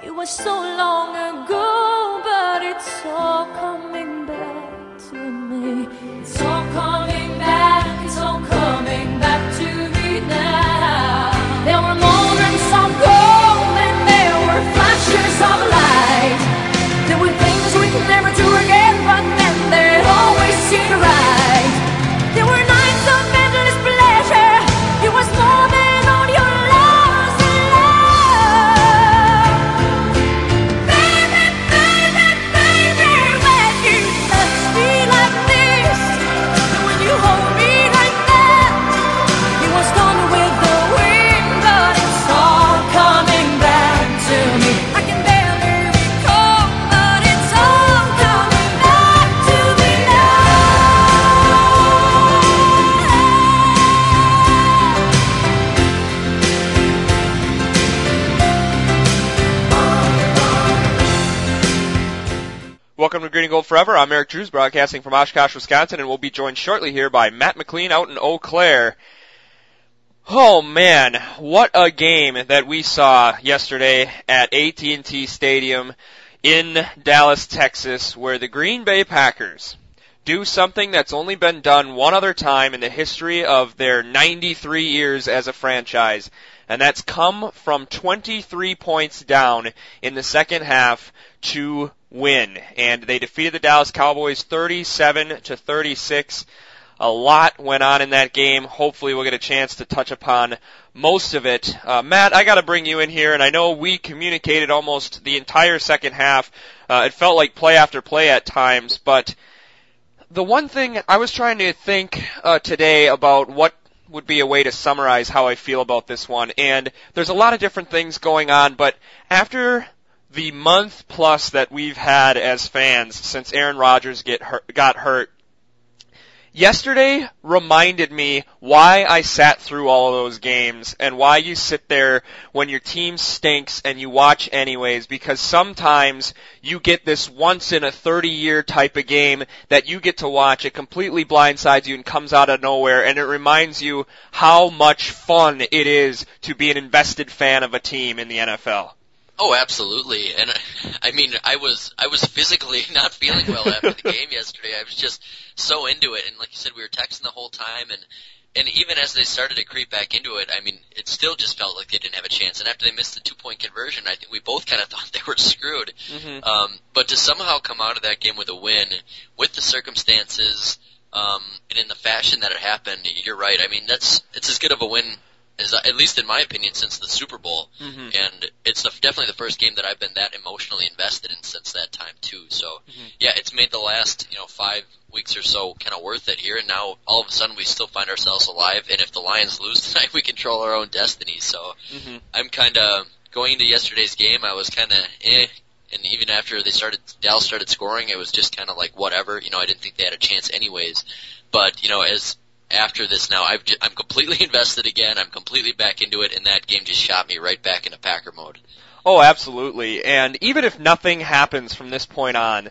It was so long ago, but it's all coming back to me. It's all coming Green and Gold Forever. I'm Eric Drews, broadcasting from Oshkosh, Wisconsin, and we'll be joined shortly here by Matt McLean out in Eau Claire. Oh man, what a game that we saw yesterday at AT&T Stadium in Dallas, Texas, where the Green Bay Packers do something that's only been done one other time in the history of their 93 years as a franchise, and that's come from 23 points down in the second half to win. And they defeated the Dallas Cowboys 37 to 36. A lot went on in that game. Hopefully we'll get a chance to touch upon most of it. Uh, Matt, I gotta bring you in here, and I know we communicated almost the entire second half. Uh, it felt like play after play at times, but the one thing I was trying to think uh, today about what would be a way to summarize how I feel about this one, and there's a lot of different things going on, but after the month plus that we've had as fans since Aaron Rodgers get hurt, got hurt, yesterday reminded me why I sat through all of those games and why you sit there when your team stinks and you watch anyways because sometimes you get this once in a 30 year type of game that you get to watch. It completely blindsides you and comes out of nowhere and it reminds you how much fun it is to be an invested fan of a team in the NFL. Oh, absolutely. And I mean, I was I was physically not feeling well after the game yesterday. I was just so into it, and like you said, we were texting the whole time, and and even as they started to creep back into it, I mean, it still just felt like they didn't have a chance. And after they missed the two point conversion, I think we both kind of thought they were screwed. Mm-hmm. Um, but to somehow come out of that game with a win, with the circumstances, um, and in the fashion that it happened, you're right. I mean, that's it's as good of a win at least in my opinion since the Super Bowl, Mhm. and it's the, definitely the first game that I've been that emotionally invested in since that time too. So Mhm. yeah, it's made the last you know five weeks or so kind of worth it here, and now all of a sudden we still find ourselves alive. And if the Lions lose tonight, we control our own destiny. So Mm-hmm. I'm kind of going into yesterday's game. I was kind of eh, and even after they started, Dallas started scoring, it was just kind of like whatever. You know, I didn't think they had a chance anyways. But you know, as after this now, I've I'm completely invested again. I'm completely back into it, and that game just shot me right back into Packer mode. Oh, absolutely. And even if nothing happens from this point on,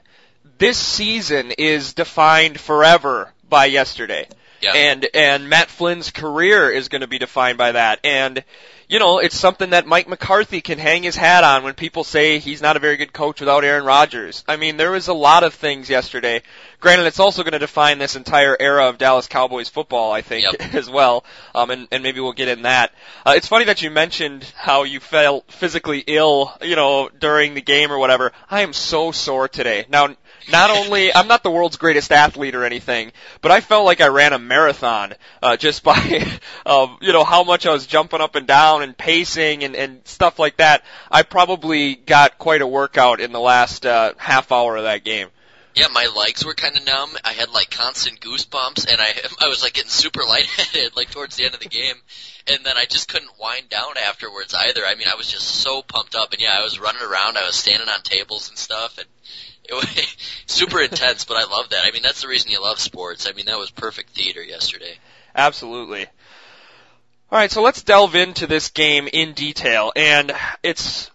this season is defined forever by yesterday. Yeah. And and Matt Flynn's career is going to be defined by that. And you know, it's something that Mike McCarthy can hang his hat on when people say he's not a very good coach without Aaron Rodgers. I mean, there was a lot of things yesterday. Granted, it's also going to define this entire era of Dallas Cowboys football, I think, Yep. as well. Um, and, and maybe we'll get in that. Uh, it's funny that you mentioned how you felt physically ill, you know, during the game or whatever. I am so sore today. Now, not only I'm not the world's greatest athlete or anything, but I felt like I ran a marathon uh, just by uh, you know how much I was jumping up and down and pacing and, and stuff like that. I probably got quite a workout in the last uh, half hour of that game. Yeah, my legs were kind of numb. I had like constant goosebumps, and I I was like getting super lightheaded like towards the end of the game, and then I just couldn't wind down afterwards either. I mean, I was just so pumped up, and yeah, I was running around. I was standing on tables and stuff, and it super intense. But I love that. I mean, that's the reason you love sports. I mean, that was perfect theater yesterday. Absolutely. All right, so let's delve into this game in detail, and it's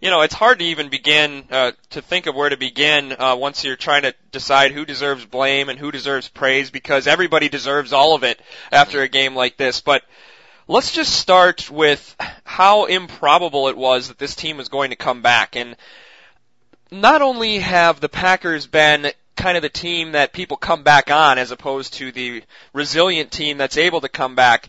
you know it's hard to even begin uh, to think of where to begin uh, once you're trying to decide who deserves blame and who deserves praise because everybody deserves all of it after a game like this. But let's just start with how improbable it was that this team was going to come back. And not only have the Packers been kind of the team that people come back on as opposed to the resilient team that's able to come back,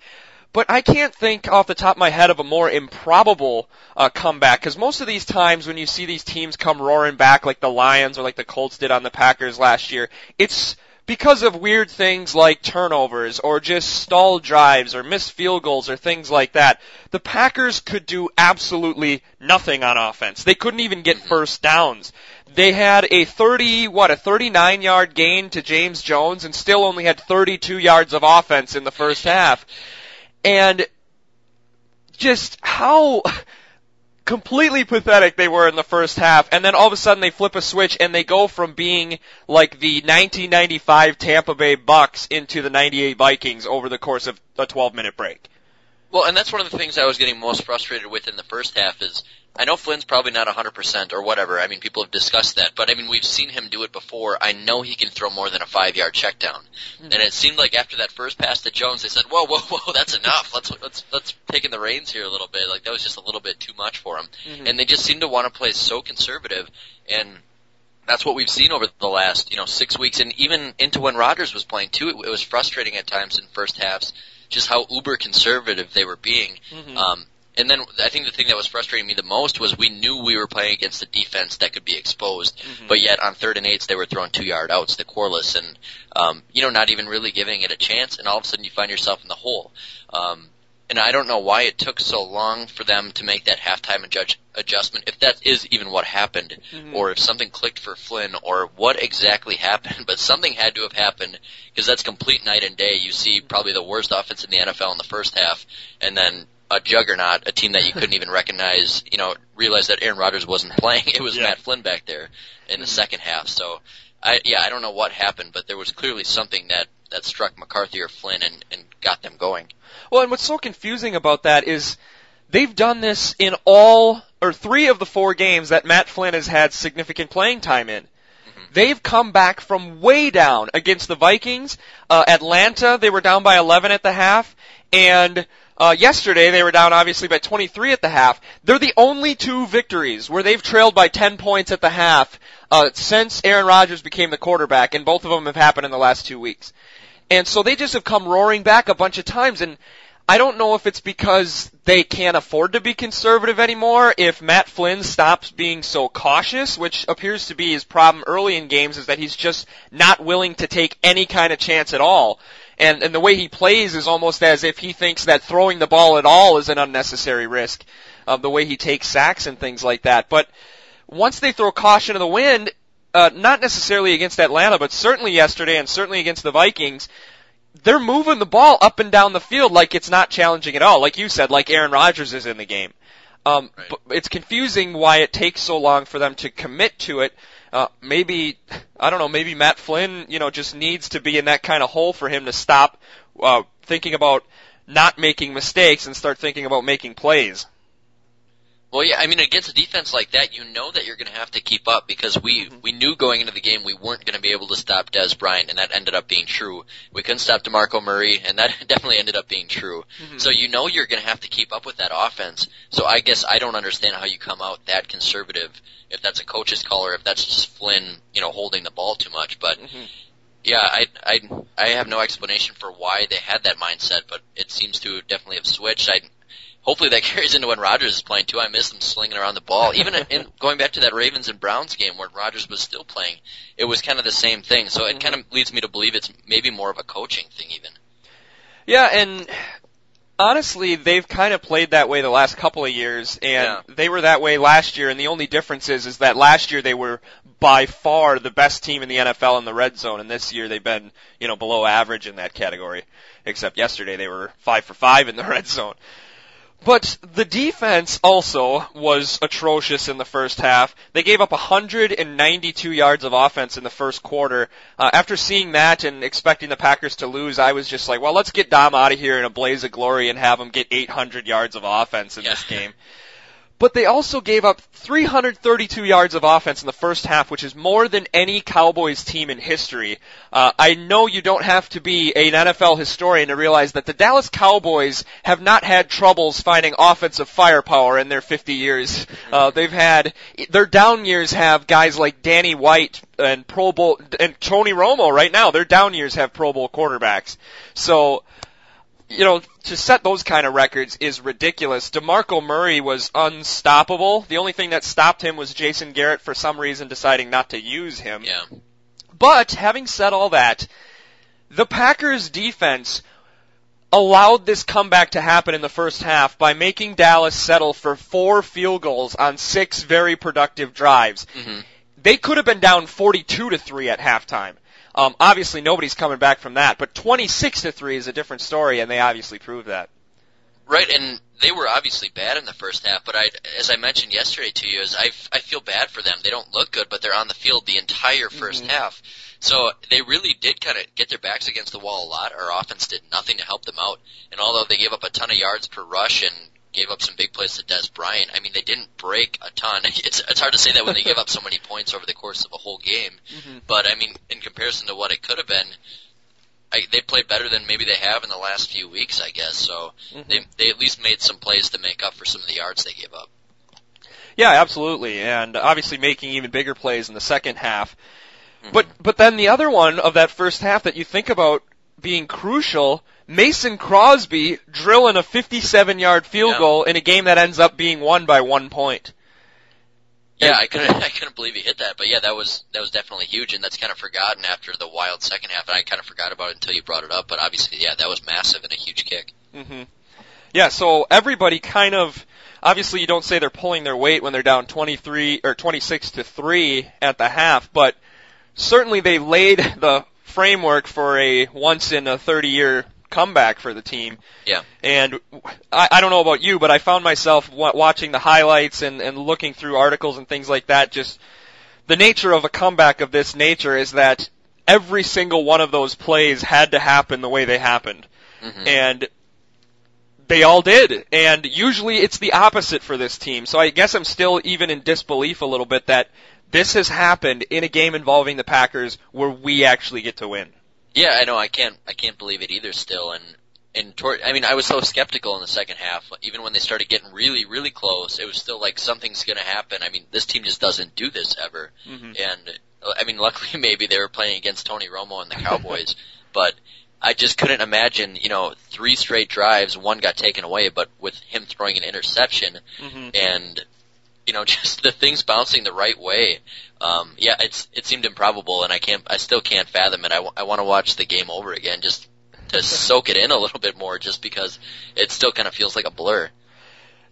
but I can't think off the top of my head of a more improbable uh, comeback because most of these times when you see these teams come roaring back like the Lions or like the Colts did on the Packers last year, it's because of weird things like turnovers or just stall drives or missed field goals or things like that. The Packers could do absolutely nothing on offense. They couldn't even get first downs. They had a 30, what, a 39 yard gain to James Jones and still only had 32 yards of offense in the first half. And just how completely pathetic they were in the first half, and then all of a sudden they flip a switch and they go from being like the 1995 Tampa Bay Bucks into the 98 Vikings over the course of a 12 minute break. Well, and that's one of the things I was getting most frustrated with in the first half is I know Flynn's probably not 100% or whatever. I mean, people have discussed that, but I mean, we've seen him do it before. I know he can throw more than a five yard check down. Mm-hmm. And it seemed like after that first pass to Jones, they said, whoa, whoa, whoa, that's enough. Let's, let's, let's take in the reins here a little bit. Like that was just a little bit too much for him. Mm-hmm. And they just seem to want to play so conservative and that's what we've seen over the last, you know, six weeks and even into when Rodgers was playing too. It, it was frustrating at times in first halves just how uber conservative they were being. Mm-hmm. Um, and then I think the thing that was frustrating me the most was we knew we were playing against a defense that could be exposed, mm-hmm. but yet on third and eights they were throwing two yard outs, the Quarless, and um, you know not even really giving it a chance, and all of a sudden you find yourself in the hole. Um, and I don't know why it took so long for them to make that halftime adjust- adjustment, if that is even what happened, mm-hmm. or if something clicked for Flynn, or what exactly happened, but something had to have happened, because that's complete night and day. You see probably the worst offense in the NFL in the first half, and then a juggernaut, a team that you couldn't even recognize, you know, realize that Aaron Rodgers wasn't playing. It was yeah. Matt Flynn back there in the second half. So, I yeah, I don't know what happened, but there was clearly something that that struck McCarthy or Flynn and and got them going. Well, and what's so confusing about that is they've done this in all or three of the four games that Matt Flynn has had significant playing time in. Mm-hmm. They've come back from way down against the Vikings. Uh, Atlanta, they were down by 11 at the half, and uh, yesterday they were down obviously by 23 at the half. They're the only two victories where they've trailed by 10 points at the half uh, since Aaron Rodgers became the quarterback, and both of them have happened in the last two weeks. And so they just have come roaring back a bunch of times, and I don't know if it's because they can't afford to be conservative anymore, if Matt Flynn stops being so cautious, which appears to be his problem early in games, is that he's just not willing to take any kind of chance at all and and the way he plays is almost as if he thinks that throwing the ball at all is an unnecessary risk. Of the way he takes sacks and things like that. But once they throw caution to the wind, uh, not necessarily against Atlanta, but certainly yesterday and certainly against the Vikings, they're moving the ball up and down the field like it's not challenging at all. Like you said, like Aaron Rodgers is in the game. Um, right. but it's confusing why it takes so long for them to commit to it uh, maybe I don't know. Maybe Matt Flynn, you know, just needs to be in that kind of hole for him to stop uh, thinking about not making mistakes and start thinking about making plays. Well, yeah, I mean, against a defense like that, you know that you're going to have to keep up because we mm-hmm. we knew going into the game we weren't going to be able to stop Dez Bryant, and that ended up being true. We couldn't stop DeMarco Murray, and that definitely ended up being true. Mm-hmm. So you know you're going to have to keep up with that offense. So I guess I don't understand how you come out that conservative if that's a coach's call or if that's just Flynn, you know, holding the ball too much. But mm-hmm. yeah, I I I have no explanation for why they had that mindset, but it seems to definitely have switched. I hopefully that carries into when Rodgers is playing too. I miss him slinging around the ball. Even in going back to that Ravens and Browns game where Rodgers was still playing, it was kind of the same thing. So it mm-hmm. kind of leads me to believe it's maybe more of a coaching thing even. Yeah, and honestly, they've kind of played that way the last couple of years, and yeah. they were that way last year. And the only difference is, is that last year they were by far the best team in the NFL in the red zone, and this year they've been, you know, below average in that category. Except yesterday they were five for five in the red zone. But the defense also was atrocious in the first half. They gave up 192 yards of offense in the first quarter. Uh, after seeing that and expecting the Packers to lose, I was just like, well, let's get Dom out of here in a blaze of glory and have him get 800 yards of offense in yeah. this game. but they also gave up 332 yards of offense in the first half, which is more than any Cowboys team in history. Uh, I know you don't have to be an NFL historian to realize that the Dallas Cowboys have not had troubles finding offensive firepower in their 50 years. Uh, they've had their down years have guys like Danny White and Pro Bowl and Tony Romo right now. Their down years have Pro Bowl quarterbacks. So you know, to set those kind of records is ridiculous. DeMarco Murray was unstoppable. The only thing that stopped him was Jason Garrett for some reason deciding not to use him. Yeah. But having said all that, the Packers defense allowed this comeback to happen in the first half by making Dallas settle for four field goals on six very productive drives. hmm They could have been down 42 to 3 at halftime. Um, obviously, nobody's coming back from that, but 26 to three is a different story, and they obviously proved that. Right, and they were obviously bad in the first half, but I, as I mentioned yesterday to you, is I, I feel bad for them. They don't look good, but they're on the field the entire 1st Mhm. half. So they really did kind of get their backs against the wall a lot. Our offense did nothing to help them out, and although they gave up a ton of yards per rush and gave up some big plays to Dez Bryant, I mean they didn't break a ton. It's it's hard to say that when they give up so many points over the course of a whole game. Mhm. But I mean, in comparison to what it could have been, I, they played better than maybe they have in the last few weeks, I guess. So Mhm. they they at least made some plays to make up for some of the yards they gave up. Yeah, absolutely, and obviously making even bigger plays in the second half. Mhm. But but then the other one of that first half that you think about being crucial, Mason Crosby drilling a 57-yard field Yeah. goal in a game that ends up being won by one point. yeah, I couldn't I couldn't believe he hit that. But yeah, that was that was definitely huge, and that's kind of forgotten after the wild second half. And I kind of forgot about it until you brought it up. But obviously, yeah, that was massive and a huge kick. hmm Yeah, so everybody kind of obviously you don't say they're pulling their weight when they're down 23 or 26 to 3 at the half, but certainly they laid the framework for a once in a 30 year comeback for the team. Yeah. And I, I don't know about you, but I found myself wa- watching the highlights and, and looking through articles and things like that. Just the nature of a comeback of this nature is that every single one of those plays had to happen the way they happened hmm and they all did. And usually it's the opposite for this team. So I guess I'm still even in disbelief a little bit that this has happened in a game involving the Packers where we actually get to win. Yeah, I know. I can't. I can't believe it either. Still, and and toward, I mean, I was so skeptical in the second half. Even when they started getting really, really close, it was still like something's going to happen. I mean, this team just doesn't do this ever. Mm-hmm. And I mean, luckily maybe they were playing against Tony Romo and the Cowboys, but I just couldn't imagine. You know, three straight drives, one got taken away, but with him throwing an interception Mm-hmm. and you know just the things bouncing the right way. Um, yeah, it's it seemed improbable, and I can't, I still can't fathom it. I, w- I want to watch the game over again just to soak it in a little bit more, just because it still kind of feels like a blur.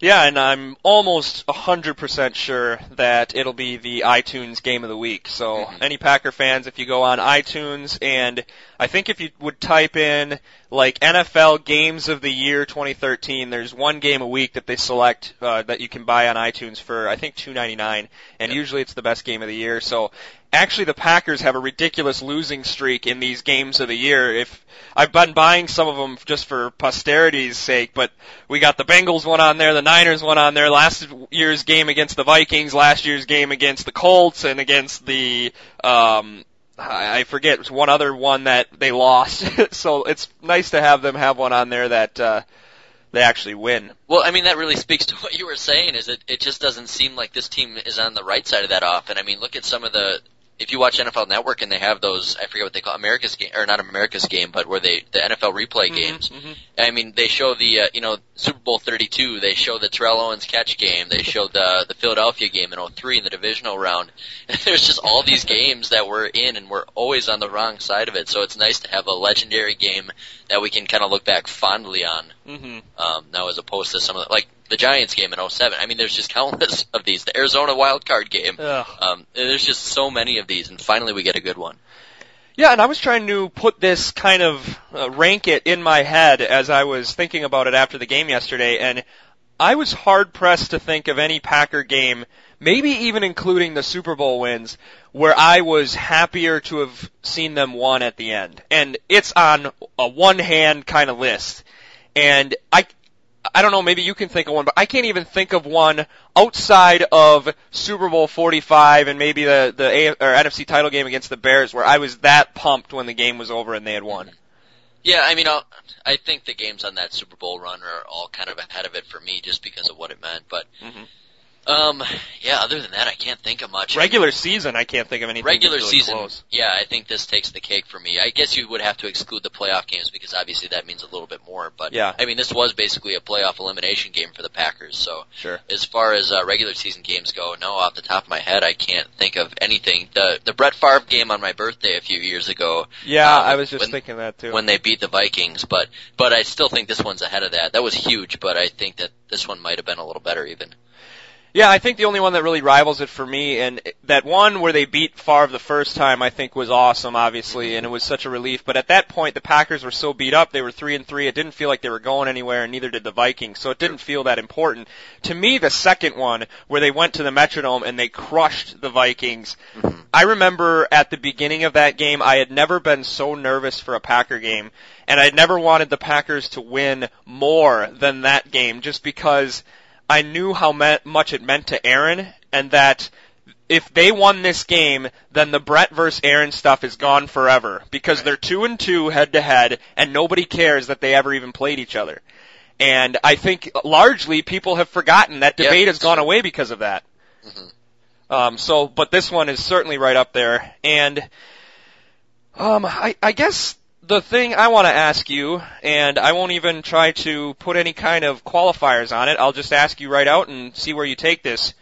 Yeah, and I'm almost 100% sure that it'll be the iTunes game of the week. So Mhm. any Packer fans, if you go on iTunes and I think if you would type in like NFL games of the year 2013, there's one game a week that they select uh, that you can buy on iTunes for I think 2.99, and Yep. usually it's the best game of the year. So actually, the Packers have a ridiculous losing streak in these games of the year. If I've been buying some of them just for posterity's sake, but we got the Bengals one on there, the Niners one on there, last year's game against the Vikings, last year's game against the Colts, and against the um, I forget it's one other one that they lost. so it's nice to have them have one on there that uh, they actually win. Well, I mean, that really speaks to what you were saying. Is it? It just doesn't seem like this team is on the right side of that often. I mean, look at some of the. If you watch NFL Network and they have those, I forget what they call America's game or not America's game, but where they the NFL replay games. Mhm, mhm. I mean, they show the uh, you know Super Bowl 32. They show the Terrell Owens catch game. They show the the Philadelphia game in 03 in the divisional round. There's just all these games that we're in, and we're always on the wrong side of it. So it's nice to have a legendary game that we can kind of look back fondly on. Mhm. Um, now as opposed to some of the, like the Giants game in 07. I mean, there's just countless of these. The Arizona wild card game. Ugh. Um, there's just so many of these, and finally we get a good one. Yeah, and I was trying to put this kind of uh, rank it in my head as I was thinking about it after the game yesterday, and I was hard pressed to think of any Packer game, maybe even including the Super Bowl wins, where I was happier to have seen them won at the end. And it's on a one hand kind of list. And I, I don't know, maybe you can think of one, but I can't even think of one outside of Super Bowl 45 and maybe the the A- or NFC title game against the Bears where I was that pumped when the game was over and they had won. Yeah, I mean, I'll, I think the games on that Super Bowl run are all kind of ahead of it for me, just because of what it meant. But, Mhm. Um, yeah, other than that, I can't think of much. Regular season, I can't think of anything. regular really season, Close. yeah, I think this takes the cake for me. I guess you would have to exclude the playoff games because obviously that means a little bit more. But Yeah. I mean, this was basically a playoff elimination game for the Packers. So Sure. as far as uh, regular season games go, no, off the top of my head, I can't think of anything. The the Brett Favre game on my birthday a few years ago, Yeah, Uh, I was just when- thinking that too. when they beat the Vikings, but but I still think this one's ahead of that. That was huge, but I think that this one might have been a little better even. Yeah, I think the only one that really rivals it for me, and that one where they beat Favre the first time, I think was awesome, obviously, and it was such a relief. But at that point, the Packers were so beat up; they were three and three. It didn't feel like they were going anywhere, and neither did the Vikings, so it didn't feel that important. To me, the second one, where they went to the Metrodome and they crushed the Vikings, mm-hmm. I remember at the beginning of that game, I had never been so nervous for a Packer game, and I had never wanted the Packers to win more than that game, just because I knew how me- much it meant to Aaron, and that if they won this game, then the Brett versus Aaron stuff is gone forever because they're two and two head to head, and nobody cares that they ever even played each other. And I think largely people have forgotten that debate has gone away because of that. Mhm. Um, so, but this one is certainly right up there. And um, I, I guess the thing I want to ask you, and I won't even try to put any kind of qualifiers on it. I'll just ask you right out and see where you take this.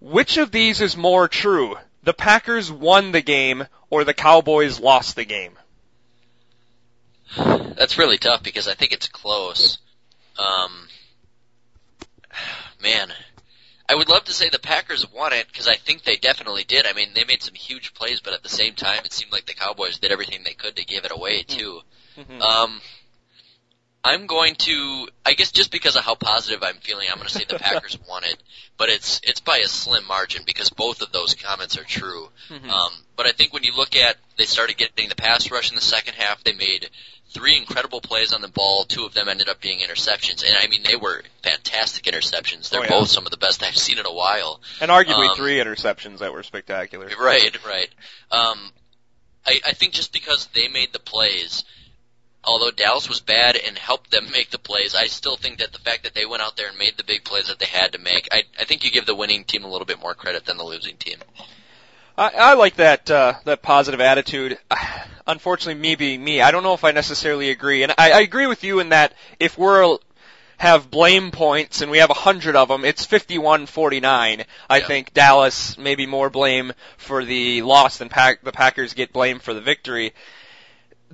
Which of these is more true? The Packers won the game, or the Cowboys lost the game? That's really tough because I think it's close. Um, man, I would love to say the Packers won it because I think they definitely did. I mean, they made some huge plays, but at the same time, it seemed like the Cowboys did everything they could to give it away too. Mhm. Um, I'm going to, I guess, just because of how positive I'm feeling, I'm going to say the Packers won it, but it's it's by a slim margin because both of those comments are true. Mhm. Um, but I think when you look at, they started getting the pass rush in the second half. They made three incredible plays on the ball. Two of them ended up being interceptions, and I mean they were fantastic interceptions. They're Oh, yeah. both some of the best I've seen in a while. And arguably Um, three interceptions that were spectacular. Right, right. Um, I, I think just because they made the plays, although Dallas was bad and helped them make the plays, I still think that the fact that they went out there and made the big plays that they had to make, I, I think you give the winning team a little bit more credit than the losing team. I, I like that uh, that positive attitude. Unfortunately, me being me, I don't know if I necessarily agree, and I, I agree with you in that if we're have blame points and we have a hundred of them, it's 51-49. I Yeah. think Dallas maybe more blame for the loss than Pack, the Packers get blame for the victory.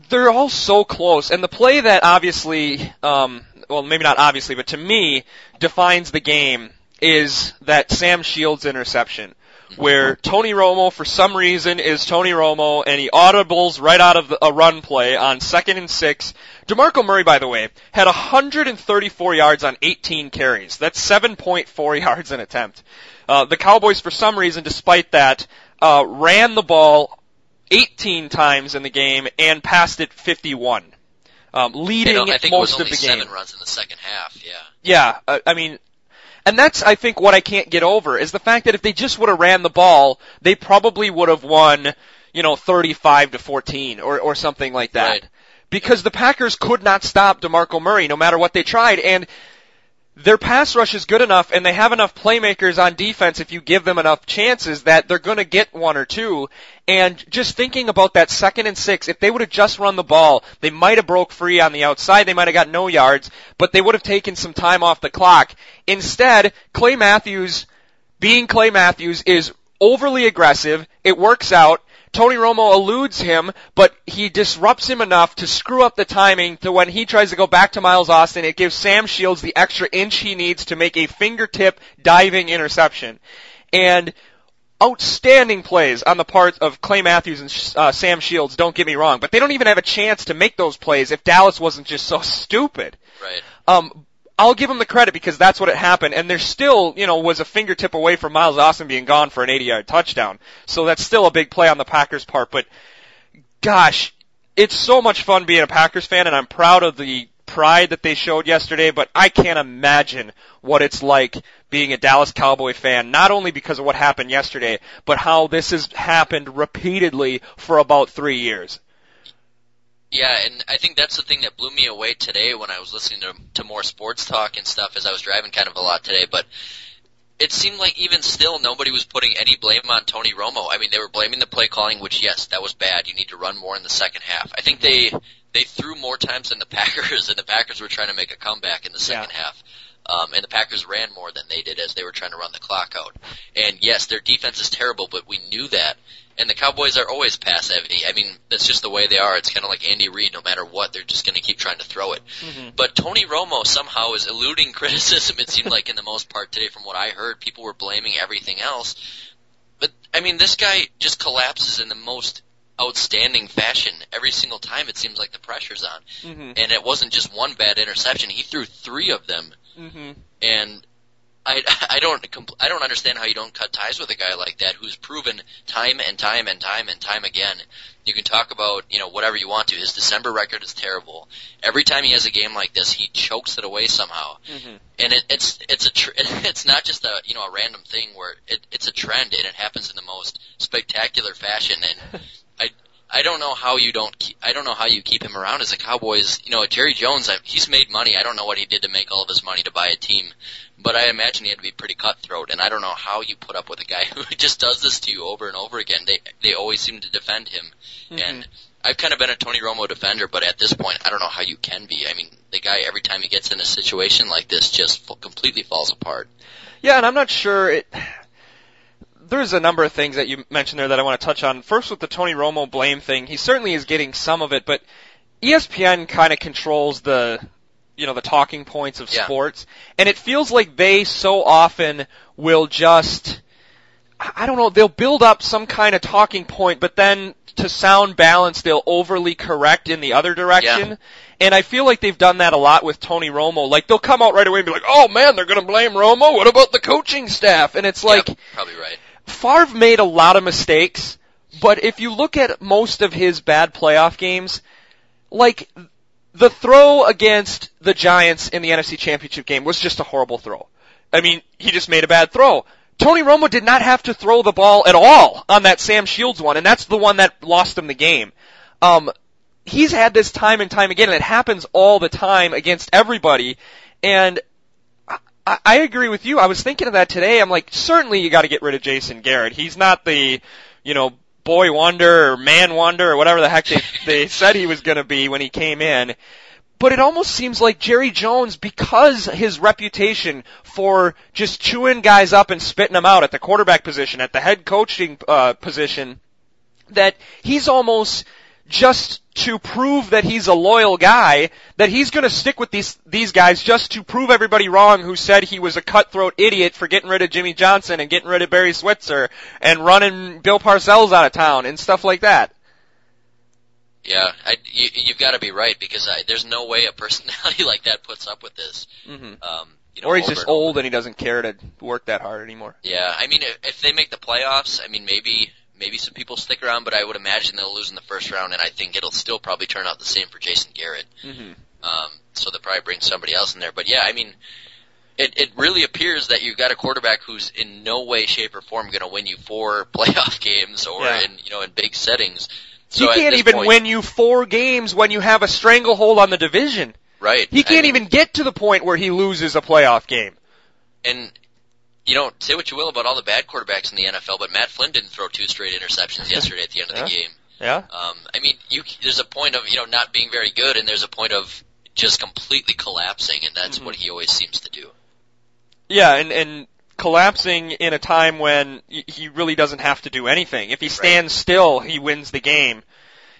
They're all so close, and the play that obviously, um, well, maybe not obviously, but to me defines the game is that Sam Shields interception where Tony Romo, for some reason, is Tony Romo, and he audibles right out of a run play on second and six. DeMarco Murray, by the way, had 134 yards on 18 carries. That's 7.4 yards an attempt. Uh, the Cowboys, for some reason, despite that, uh, ran the ball 18 times in the game and passed it 51, um, You leading know, I think it was most of the game. seven runs in the second half. Yeah. Yeah, uh, I mean, and that's I think what I can't get over is the fact that if they just would have ran the ball, they probably would have won, you know, 35 to 14 or or something like that. Right. Because the Packers could not stop DeMarco Murray no matter what they tried and their pass rush is good enough and they have enough playmakers on defense if you give them enough chances that they're going to get one or two. And just thinking about that second and six, if they would have just run the ball, they might have broke free on the outside. They might have got no yards, but they would have taken some time off the clock. Instead, Clay Matthews, being Clay Matthews, is overly aggressive. It works out. Tony Romo eludes him, but he disrupts him enough to screw up the timing to when he tries to go back to Miles Austin, it gives Sam Shields the extra inch he needs to make a fingertip diving interception. And outstanding plays on the part of Clay Matthews and uh, Sam Shields, don't get me wrong, but they don't even have a chance to make those plays if Dallas wasn't just so stupid. Right. Um, I'll give them the credit because that's what it happened, and there still, you know, was a fingertip away from Miles Austin being gone for an 80-yard touchdown. So that's still a big play on the Packers' part. But gosh, it's so much fun being a Packers fan, and I'm proud of the pride that they showed yesterday, but I can't imagine what it's like being a Dallas Cowboy fan, not only because of what happened yesterday, but how this has happened repeatedly for about three years. Yeah, and I think that's the thing that blew me away today when I was listening to, to more sports talk and stuff as I was driving kind of a lot today, but it seemed like even still nobody was putting any blame on Tony Romo. I mean, they were blaming the play calling, which yes, that was bad. You need to run more in the second half. I think they they threw more times than the Packers, and the Packers were trying to make a comeback in the second Yeah. half. Um, and the Packers ran more than they did as they were trying to run the clock out. And yes, their defense is terrible, but we knew that. And the Cowboys are always pass heavy. I mean, that's just the way they are. It's kind of like Andy Reid. No matter what, they're just going to keep trying to throw it. But Tony Romo somehow is eluding criticism. It seemed like in the most part today, from what I heard, people were blaming everything else. But I mean, this guy just collapses in the most outstanding fashion every single time. It seems like the pressure's on, Mm-hmm. and it wasn't just one bad interception. He threw three of them, Mm-hmm. and I I don't compl- I don't understand how you don't cut ties with a guy like that who's proven time and time and time and time again. You can talk about you know whatever you want to. His December record is terrible. Every time he has a game like this, he chokes it away somehow. Mhm. And it, it's it's a tr- it's not just a you know a random thing where it, it's a trend and it happens in the most spectacular fashion. And I I don't know how you don't keep, I don't know how you keep him around as a Cowboys. You know, Jerry Jones, I, he's made money. I don't know what he did to make all of his money to buy a team, but I imagine he had to be pretty cutthroat. And I don't know how you put up with a guy who just does this to you over and over again. They they always seem to defend him, mm-hmm. and I've kind of been a Tony Romo defender, but at this point, I don't know how you can be. I mean, the guy every time he gets in a situation like this just f- completely falls apart. Yeah, and I'm not sure it. There's a number of things that you mentioned there that I want to touch on. First, with the Tony Romo blame thing, he certainly is getting some of it, but ESPN kind of controls the, you know, the talking points of Yeah. sports, and it feels like they so often will just, I don't know, they'll build up some kind of talking point, but then to sound balanced, they'll overly correct in the other direction. Yeah. And I feel like they've done that a lot with Tony Romo. Like they'll come out right away and be like, "Oh man, they're going to blame Romo. What about the coaching staff?" And it's like probably right. Favre made a lot of mistakes, but if you look at most of his bad playoff games, like the throw against the Giants in the NFC Championship game was just a horrible throw. I mean, he just made a bad throw. Tony Romo did not have to throw the ball at all on that Sam Shields one, and that's the one that lost him the game. Um, he's had this time and time again, and it happens all the time against everybody. And I, I agree with you. I was thinking of that today. I'm like, certainly you got to get rid of Jason Garrett. He's not the, you know, boy wonder or man wonder or whatever the heck they they said he was going to be when he came in. But it almost seems like Jerry Jones, because his reputation for just chewing guys up and spitting them out at the quarterback position, at the head coaching uh, position, that he's almost just to prove that he's a loyal guy, that he's going to stick with these these guys just to prove everybody wrong who said he was a cutthroat idiot for getting rid of Jimmy Johnson and getting rid of Barry Switzer and running Bill Parcells out of town and stuff like that. Yeah, I, you, you've got to be right because I, there's no way a personality like that puts up with this. Mm-hmm. Um, you know, Or he's just and old and he doesn't care to work that hard anymore. Yeah, I mean, if, if they make the playoffs, I mean, maybe maybe some people stick around, but I would imagine they'll lose in the first round, and I think it'll still probably turn out the same for Jason Garrett. Mm-hmm. Um, so they'll probably bring somebody else in there. But yeah, I mean, it it really appears that you've got a quarterback who's in no way, shape, or form going to win you four playoff games or Yeah. in you know in big settings. So he can't even point- win you four games when you have a stranglehold on the division. Right. He can't mean, even get to the point where he loses a playoff game. And you know, say what you will about all the bad quarterbacks in the NFL, but Matt Flynn didn't throw two straight interceptions yesterday at the end of the game. Yeah? Um, I mean, you there's a point of you know not being very good, and there's a point of just completely collapsing, and that's Mhm. what he always seems to do. Yeah, and, and collapsing in a time when he really doesn't have to do anything. If he stands still, he wins the game.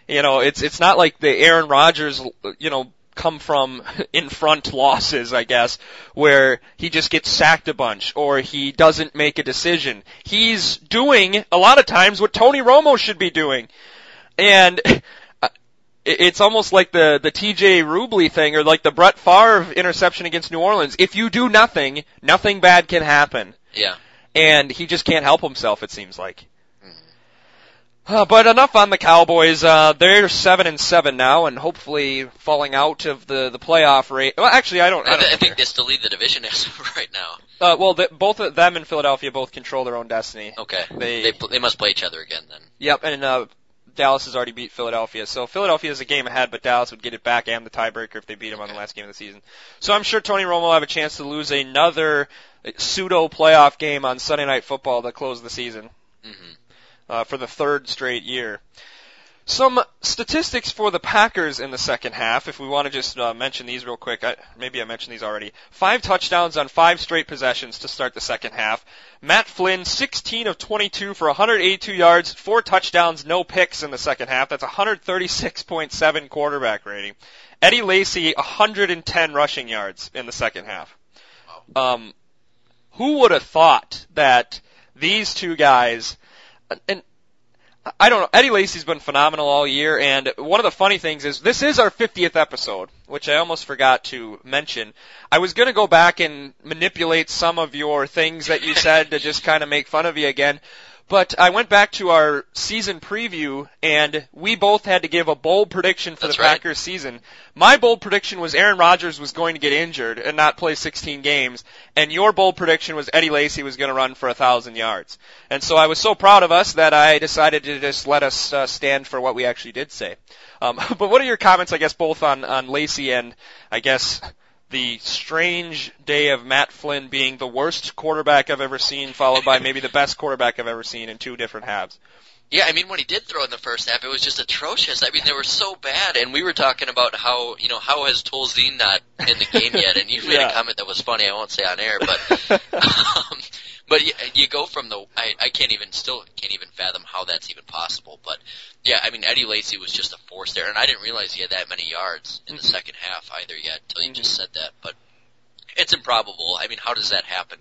You know, it's it's not like the Aaron Rodgers, you know, come from in front losses, I guess, where he just gets sacked a bunch or he doesn't make a decision. He's doing a lot of times what Tony Romo should be doing. And uh, it- it's almost like the the TJ Rubley thing or like the Brett Favre interception against New Orleans. If you do nothing, nothing bad can happen. Yeah. And he just can't help himself, it seems like. Uh, but enough on the Cowboys. Uh, they're seven and seven now, and hopefully falling out of the the playoff rate. Well, actually, I don't. I, I, don't th- I think they still lead the division as of right now. Uh, well, the, both of them and Philadelphia both control their own destiny. Okay. They- they pl- they must play each other again then. Yep, and uh, Dallas has already beat Philadelphia, so Philadelphia is a game ahead, but Dallas would get it back and the tiebreaker if they beat them on the last game of the season. So I'm sure Tony Romo will have a chance to lose another pseudo playoff game on Sunday Night Football to close the season hmm uh, for the third straight year. Some statistics for the Packers in the second half, if we want to just uh, mention these real quick. I, maybe I mentioned these already. Five touchdowns on five straight possessions to start the second half. Matt Flynn, 16 of 22 for 182 yards, four touchdowns, no picks in the second half. That's 136.7 quarterback rating. Eddie Lacy, 110 rushing yards in the second half. Um, who would have thought that these two guys, and I don't know. Eddie Lacy's been phenomenal all year, and one of the funny things is this is our 50th episode, which I almost forgot to mention. I was going to go back and manipulate some of your things that you said to just kind of make fun of you again, but I went back to our season preview, and we both had to give a bold prediction for That's the right. Packers season. My bold prediction was Aaron Rodgers was going to get injured and not play 16 games, and your bold prediction was Eddie Lacy was going to run for a thousand yards. And so I was so proud of us that I decided to just let us uh, stand for what we actually did say. Um, but what are your comments, I guess, both on on Lacy and I guess the strange day of Matt Flynn being the worst quarterback I've ever seen, followed by maybe the best quarterback I've ever seen in two different halves. Yeah, I mean, when he did throw in the first half, it was just atrocious. I mean, they were so bad, and we were talking about how, you know, how has Tolzien not in the game yet? And you made Yeah. a comment that was funny. I won't say on air, but, um, but you, you go from the, I, I can't even, still can't even fathom how that's even possible. But yeah, I mean, Eddie Lacy was just a force there, and I didn't realize he had that many yards in the Mhm. second half either yet until you just said that. But it's improbable. I mean, how does that happen?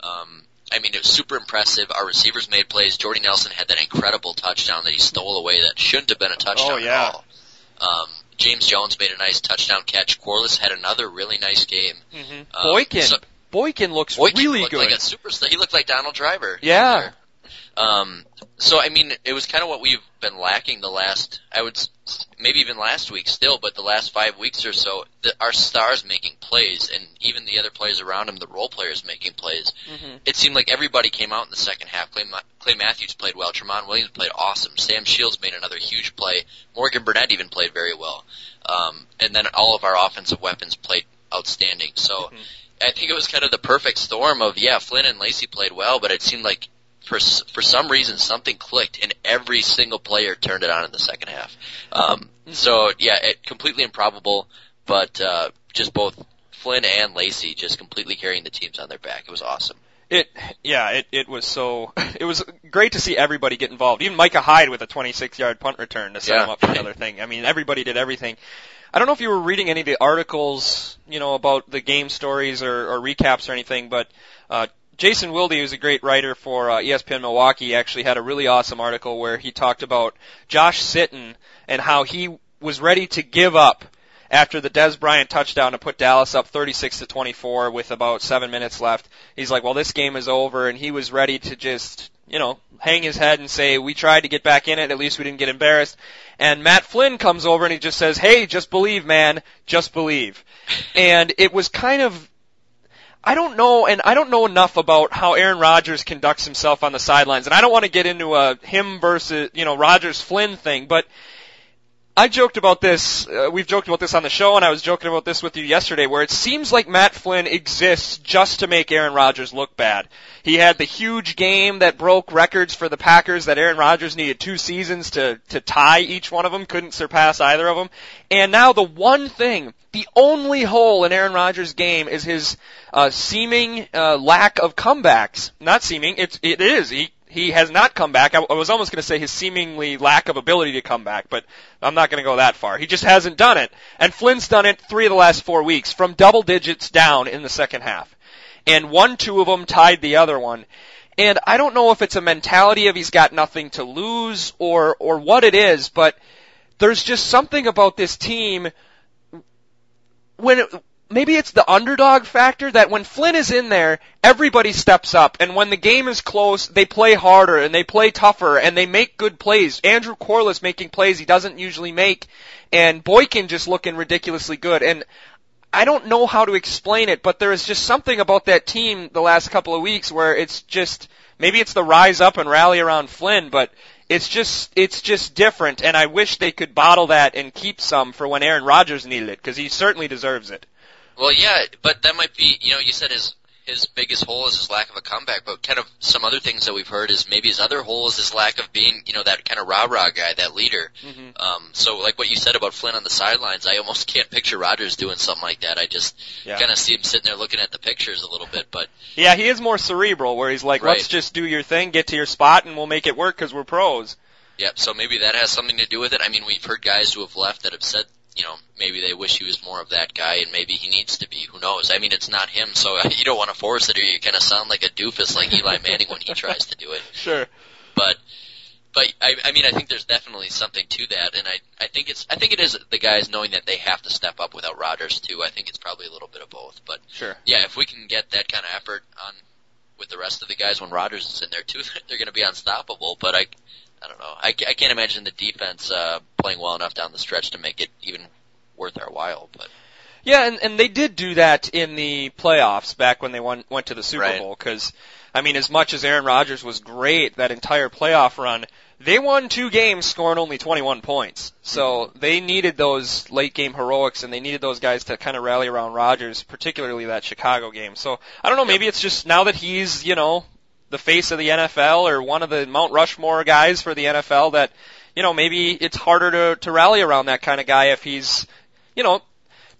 Um, I mean, it was super impressive. Our receivers made plays. Jordy Nelson had that incredible touchdown that he stole away that shouldn't have been a touchdown Oh, yeah. at all. Um, James Jones made a nice touchdown catch. Quarless had another really nice game. Mm-hmm. Um, Boykin, so- Boykin looks Boykin really looked good. like a superstar. He looked like Donald Driver. Yeah. Um, so I mean, it was kind of what we've been lacking the last, I would, maybe even last week still, but the last five weeks or so, the, our stars making plays, and even the other players around him, the role players making plays. Mhm. It seemed like everybody came out in the second half. Clay, Clay Matthews played well. Tramon Williams played awesome. Sam Shields made another huge play. Morgan Burnett even played very well. Um, and then all of our offensive weapons played outstanding. So Mhm. I think it was kind of the perfect storm of yeah, Flynn and Lacy played well, but it seemed like for for some reason something clicked and every single player turned it on in the second half. Um, so yeah, it completely improbable, but uh, just both Flynn and Lacy just completely carrying the teams on their back. It was awesome. It, yeah, it, it was so, it was great to see everybody get involved. Even Micah Hyde with a 26 yard punt return to set Yeah. him up for another thing. I mean, everybody did everything. I don't know if you were reading any of the articles, you know, about the game stories or, or recaps or anything, but, uh, Jason Wilde, who's a great writer for uh, ESPN Milwaukee, actually had a really awesome article where he talked about Josh Sitton and how he was ready to give up after the Dez Bryant touchdown to put Dallas up 36 to 24 with about seven minutes left. He's like, well, this game is over, and he was ready to just, you know, hang his head and say, we tried to get back in it, at least we didn't get embarrassed. And Matt Flynn comes over and he just says, hey, just believe, man, just believe. And it was kind of, I don't know, and I don't know enough about how Aaron Rodgers conducts himself on the sidelines, and I don't want to get into a him versus, you know, Rodgers Flynn thing, but I joked about this, uh, we've joked about this on the show, and I was joking about this with you yesterday, where it seems like Matt Flynn exists just to make Aaron Rodgers look bad. He had the huge game that broke records for the Packers that Aaron Rodgers needed two seasons to, to tie each one of them, couldn't surpass either of them. And now the one thing, the only hole in Aaron Rodgers' game is his uh, seeming uh, lack of comebacks. Not seeming, it's, it is. He, he has not come back. I, I was almost going to say his seemingly lack of ability to come back, but I'm not going to go that far. He just hasn't done it. And Flynn's done it three of the last four weeks, from double digits down in the second half. And one, two of them tied the other one. And I don't know if it's a mentality of he's got nothing to lose or, or what it is, but there's just something about this team when it, maybe it's the underdog factor that when Flynn is in there, everybody steps up, and when the game is close, they play harder and they play tougher and they make good plays. Andrew Quarless making plays he doesn't usually make, and Boykin just looking ridiculously good. And I don't know how to explain it, but there is just something about that team the last couple of weeks where it's just maybe it's the rise up and rally around Flynn, but it's just it's just different, and I wish they could bottle that and keep some for when Aaron Rodgers needed it because he certainly deserves it. Well, yeah, but that might be, you know, you said his his biggest hole is his lack of a comeback, but kind of some other things that we've heard is maybe his other hole is his lack of being, you know, that kind of rah rah guy, that leader. Mm-hmm. Um, so like what you said about Flynn on the sidelines, I almost can't picture Rodgers doing something like that. I just Yeah. kind of see him sitting there looking at the pictures a little bit, but Yeah, he is more cerebral, where he's like, Right. let's just do your thing, get to your spot, and we'll make it work because we're pros. Yep. So maybe that has something to do with it. I mean, we've heard guys who have left that have said, you know, maybe they wish he was more of that guy, and maybe he needs to be. Who knows? I mean, it's not him, so you don't want to force it, or you're gonna sound like a doofus like Eli Manning when he tries to do it. Sure. But, but I, I mean, I think there's definitely something to that, and I, I think it's, I think it is the guys knowing that they have to step up without Rodgers too. I think it's probably a little bit of both, but Sure. yeah, if we can get that kind of effort on with the rest of the guys when Rodgers is in there too, they're going to be unstoppable. But I, I don't know. I, I can't imagine the defense uh, playing well enough down the stretch to make it even worth our while. But Yeah, and, and they did do that in the playoffs back when they won, went to the Super Right. Bowl. Because, I mean, as much as Aaron Rodgers was great that entire playoff run, they won two games scoring only 21 points. So they needed those late game heroics, and they needed those guys to kind of rally around Rodgers, particularly that Chicago game. So I don't know, maybe it's just now that he's, you know, the face of the NFL or one of the Mount Rushmore guys for the NFL that, you know, maybe it's harder to, to rally around that kind of guy if he's, you know,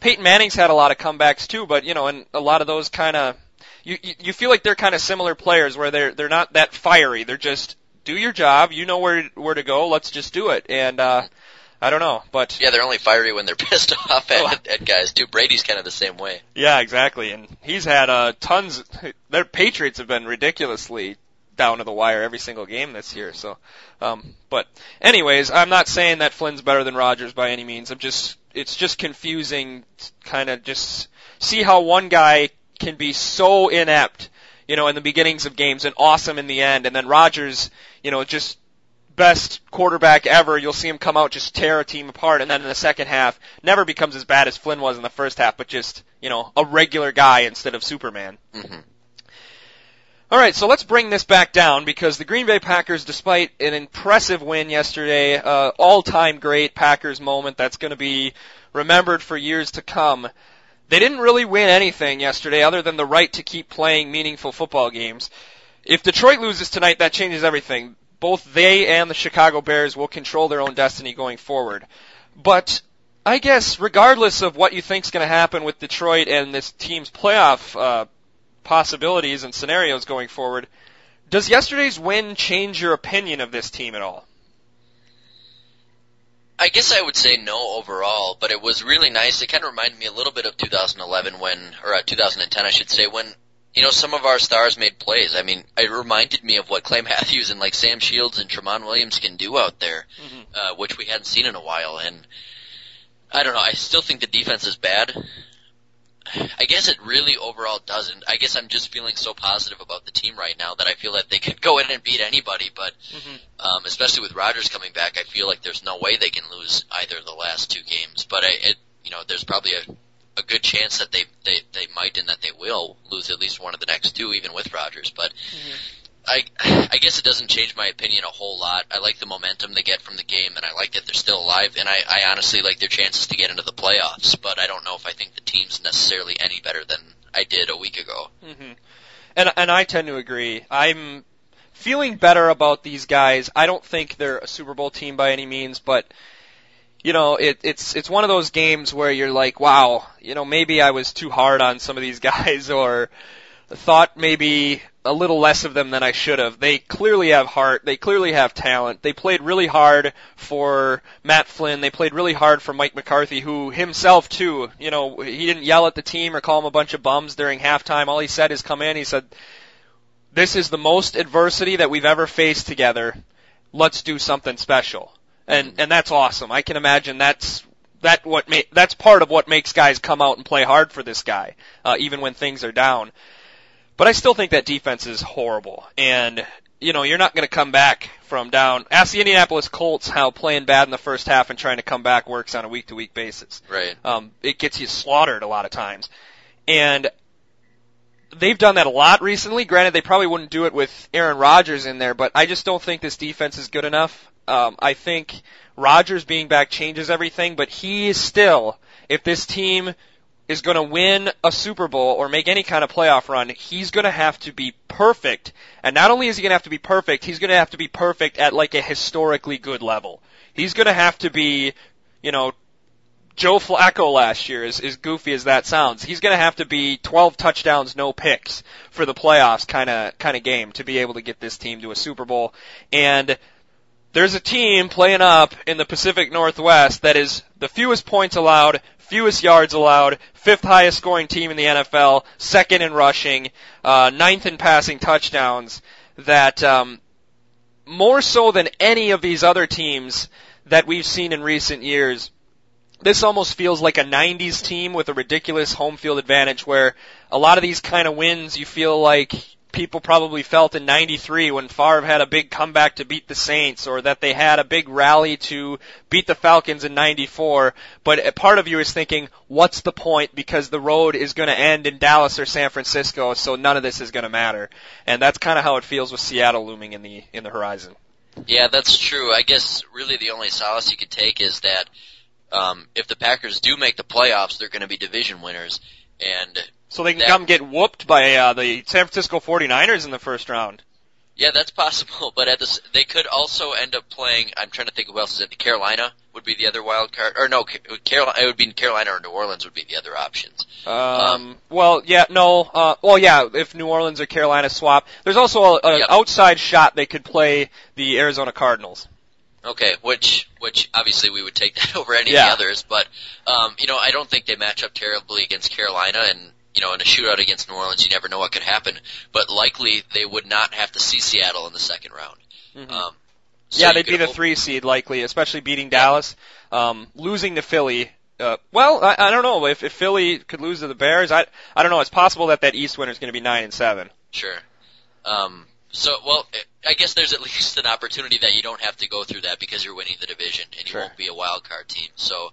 Peyton Manning's had a lot of comebacks too, but you know, and a lot of those kind of you you you feel like they're kind of similar players where they're they're not that fiery. They're just do your job. You know where where to go. Let's just do it. And uh I don't know, but yeah, they're only fiery when they're pissed off Oh. at, at guys too. Brady's kind of the same way. yeah, exactly. And he's had uh tons. Their Patriots have been ridiculously down to the wire every single game this year. So, um, but anyways, I'm not saying that Flynn's better than Rodgers by any means. I'm just it's just confusing, kind of just see how one guy can be so inept, you know, in the beginnings of games and awesome in the end, and then Rodgers, you know, just best quarterback ever. You'll see him come out just tear a team apart, and then in the second half, never becomes as bad as Flynn was in the first half, but just you know a regular guy instead of Superman. hmm All right, so let's bring this back down because the Green Bay Packers, despite an impressive win yesterday, uh, all-time great Packers moment that's going to be remembered for years to come. They didn't really win anything yesterday other than the right to keep playing meaningful football games. If Detroit loses tonight, that changes everything. Both they and the Chicago Bears will control their own destiny going forward. But I guess regardless of what you think is going to happen with Detroit and this team's playoff uh, possibilities and scenarios going forward, does yesterday's win change your opinion of this team at all? I guess I would say no overall, but it was really nice. It kind of reminded me a little bit of 2011 when, or uh, 2010 I should say, when, you know, some of our stars made plays. I mean, it reminded me of what Clay Matthews and like Sam Shields and Tramon Williams can do out there, uh, which we hadn't seen in a while. And I don't know, I still think the defense is bad. I guess it really overall doesn't. I guess I'm just feeling so positive about the team right now that I feel that they could go in and beat anybody, but um, especially with Rodgers coming back, I feel like there's no way they can lose either of the last two games. But I, it, you know, there's probably a, a good chance that they, they they might and that they will lose at least one of the next two, even with Rodgers. But I I guess it doesn't change my opinion a whole lot. I like the momentum they get from the game, and I like that they're still alive. And I, I honestly like their chances to get into the playoffs. But I don't know if I think the team's necessarily any better than I did a week ago. hmm And and I tend to agree. I'm feeling better about these guys. I don't think they're a Super Bowl team by any means, but you know, it, it's it's one of those games where you're like, wow, you know, maybe I was too hard on some of these guys, or thought maybe a little less of them than I should have. They clearly have heart. They clearly have talent. They played really hard for Matt Flynn. They played really hard for Mike McCarthy, who himself too, you know, he didn't yell at the team or call them a bunch of bums during halftime. All he said is come in. He said, this is the most adversity that we've ever faced together. Let's do something special. And, and that's awesome. I can imagine that's that what ma- that's part of what makes guys come out and play hard for this guy, uh, even when things are down. But I still think that defense is horrible, and you know you're not going to come back from down. Ask the Indianapolis Colts how playing bad in the first half and trying to come back works on a week to week basis. Right. Um, it gets you slaughtered a lot of times, and they've done that a lot recently. Granted, they probably wouldn't do it with Aaron Rodgers in there, but I just don't think this defense is good enough. Um, I think Rodgers being back changes everything, but he is still, if this team is going to win a Super Bowl or make any kind of playoff run, he's going to have to be perfect. And not only is he going to have to be perfect, he's going to have to be perfect at like a historically good level. He's going to have to be, you know, Joe Flacco last year, as, as goofy as that sounds, he's going to have to be 12 touchdowns, no picks for the playoffs kind of kind of game to be able to get this team to a Super Bowl. And there's a team playing up in the Pacific Northwest that is the fewest points allowed, fewest yards allowed, fifth highest scoring team in the NFL, second in rushing, uh, ninth in passing touchdowns. That um, more so than any of these other teams that we've seen in recent years this almost feels like a 90s team with a ridiculous home field advantage where a lot of these kind of wins you feel like people probably felt in 93 when Favre had a big comeback to beat the Saints or that they had a big rally to beat the Falcons in 94. But a part of you is thinking, what's the point because the road is going to end in Dallas or San Francisco so none of this is going to matter. And that's kind of how it feels with Seattle looming in the, in the horizon. Yeah, that's true. I guess really the only solace you could take is that um, if the Packers do make the playoffs, they're going to be division winners, and so they can that, come get whooped by uh, the San Francisco 49ers in the first round. Yeah, that's possible, but at this, they could also end up playing. I'm trying to think who else is it. Carolina would be the other wild card, or no, Carolina. It would be Carolina or New Orleans would be the other options. Um, um well, yeah, no, uh, well, yeah, if New Orleans or Carolina swap, there's also an yep. outside shot they could play the Arizona Cardinals. Okay, which which obviously we would take that over any yeah. of the others, but um, you know I don't think they match up terribly against Carolina, and you know in a shootout against New Orleans you never know what could happen. But likely they would not have to see Seattle in the second round. Mm-hmm. Um, so yeah, they'd be the three seed likely, especially beating Dallas, um, losing to Philly. Uh, well, I, I don't know if, if Philly could lose to the Bears. I I don't know. It's possible that that East winner is going to be nine and seven. Sure. Um, so, well, I guess there's at least an opportunity that you don't have to go through that because you're winning the division and you sure. won't be a wild card team. So,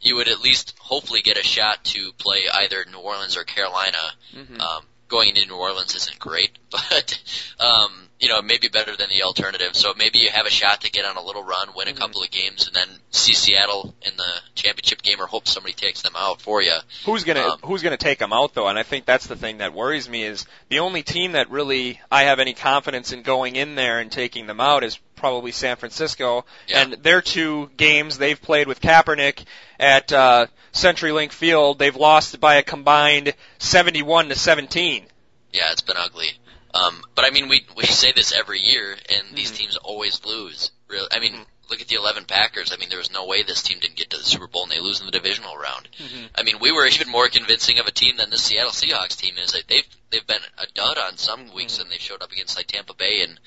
you would at least hopefully get a shot to play either New Orleans or Carolina. Mm-hmm. Um, going into New Orleans isn't great, but um, you know, maybe better than the alternative. So maybe you have a shot to get on a little run, win a mm-hmm. couple of games, and then see Seattle in the championship game, or hope somebody takes them out for you. Who's gonna um, Who's gonna take them out though? And I think that's the thing that worries me is the only team that really I have any confidence in going in there and taking them out is probably San Francisco. Yeah. And their two games they've played with Kaepernick at uh, CenturyLink Field, they've lost by a combined 71 to 17. Yeah, it's been ugly. Um, but I mean, we we say this every year, and these mm-hmm. teams always lose. Really, I mean, mm-hmm. look at the 11 Packers. I mean, there was no way this team didn't get to the Super Bowl, and they lose in the divisional round. Mm-hmm. I mean, we were even more convincing of a team than the Seattle Seahawks team is. They've they've been a dud on some weeks, Mm-hmm. and they showed up against like Tampa Bay and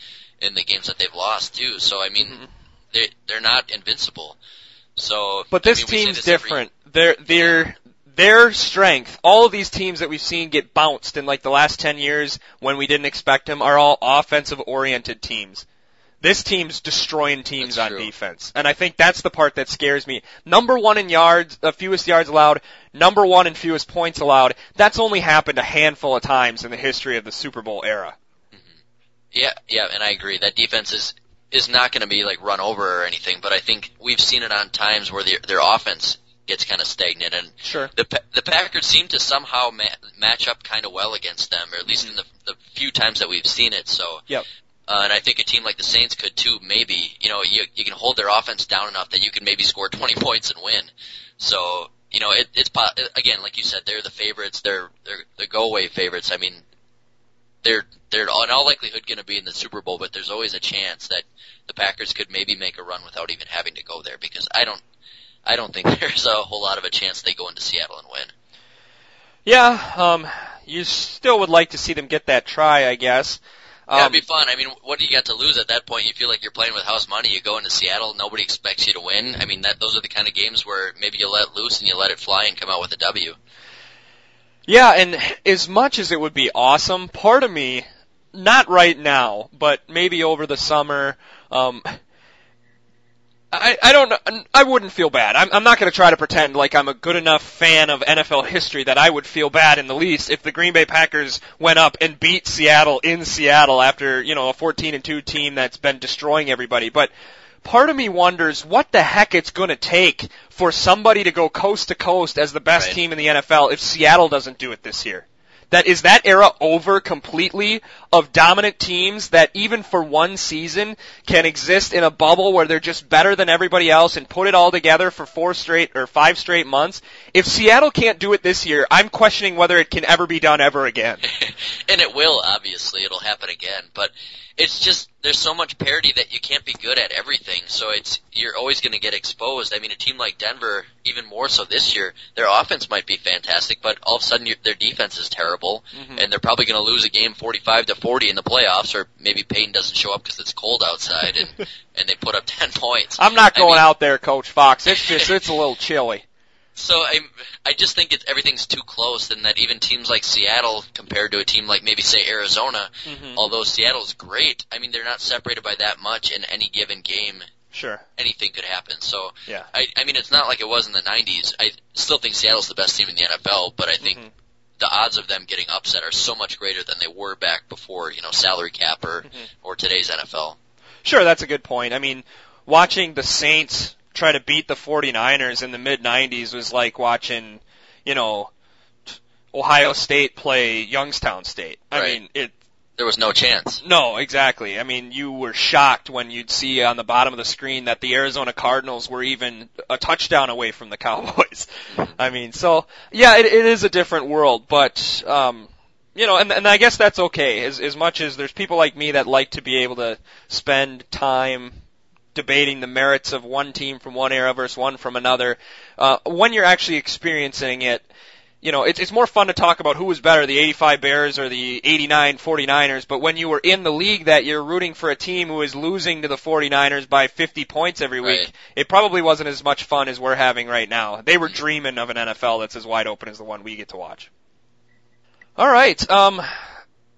in the games that they've lost too. So I mean, Mhm. they they're not invincible. So, But I this mean, team's this every- different. Their their their strength. All of these teams that we've seen get bounced in like the last ten years when we didn't expect them are all offensive oriented teams. This team's destroying teams That's on true. defense, and I think that's the part that scares me. Number one in yards, uh, fewest yards allowed. Number one in fewest points allowed. That's only happened a handful of times in the history of the Super Bowl era. Yeah, yeah, and I agree. That defense is is not going to be like run over or anything, but I think we've seen it on times where their their offense gets kind of stagnant, and Sure. the the Packers seem to somehow ma- match up kind of well against them, or at least in the the few times that we've seen it. So, Yep. uh, and I think a team like the Saints could too. Maybe you know you you can hold their offense down enough that you can maybe score 20 points and win. So you know it, it's again like you said they're the favorites. They're they're the go away favorites. I mean they're they're in all likelihood going to be in the Super Bowl, but there's always a chance that the Packers could maybe make a run without even having to go there because I don't I don't think there's a whole lot of a chance they go into Seattle and win. Yeah, um, you still would like to see them get that try, I guess. Yeah, it'd Um, be fun. I mean, what do you got to lose at that point? You feel like you're playing with house money. You go into Seattle, nobody expects you to win. I mean, that those are the kind of games where maybe you let loose and you let it fly and come out with a W. Yeah, and as much as it would be awesome, part of me, not right now, but maybe over the summer, um, I, I don't I wouldn't feel bad. I'm, I'm not going to try to pretend like I'm a good enough fan of NFL history that I would feel bad in the least if the Green Bay Packers went up and beat Seattle in Seattle after, you know, a 14 and 2 team that's been destroying everybody. But part of me wonders what the heck it's going to take for somebody to go coast to coast as the best Right. team in the NFL if Seattle doesn't do it this year. That is that era over completely of dominant teams that even for one season can exist in a bubble where they're just better than everybody else and put it all together for four straight or five straight months. If Seattle can't do it this year, I'm questioning whether it can ever be done ever again. and it will, obviously. It'll happen again. But it's just, there's so much parity that you can't be good at everything. So it's, you're always going to get exposed. I mean, a team like Denver, even more so this year, their offense might be fantastic, but all of a sudden their defense is terrible. Mm-hmm. And they're probably going to lose a game 45 to 40 in the playoffs, or maybe Peyton doesn't show up because it's cold outside and, and they put up 10 points. I'm not I going mean- out there, Coach Fox. It's just, it's a little chilly. So I I just think it's everything's too close, and that even teams like Seattle compared to a team like maybe say Arizona, Mhm. although Seattle's great, I mean they're not separated by that much in any given game. Sure. Anything could happen. So Yeah. I I mean it's not like it was in the 90s. I still think Seattle's the best team in the NFL, but I think Mhm. The odds of them getting upset are so much greater than they were back before you know salary cap or mm-hmm. or today's NFL. Sure, that's a good point. I mean, watching the Saints try to beat the 49ers in the mid 90s was like watching, you know, Ohio State play Youngstown State. I Right. mean, it There was no chance. no, exactly. I mean, you were shocked when you'd see on the bottom of the screen that the Arizona Cardinals were even a touchdown away from the Cowboys. I mean, so yeah, it, it is a different world, but um, you know, and, and I guess that's okay. As as much as there's people like me that like to be able to spend time debating the merits of one team from one era versus one from another, uh, when you're actually experiencing it, you know, it's, it's more fun to talk about who was better, the 85 Bears or the 89 49ers, but when you were in the league that you're rooting for a team who is losing to the 49ers by 50 points every week, Right. it probably wasn't as much fun as we're having right now. They were dreaming of an NFL that's as wide open as the one we get to watch. All right, um,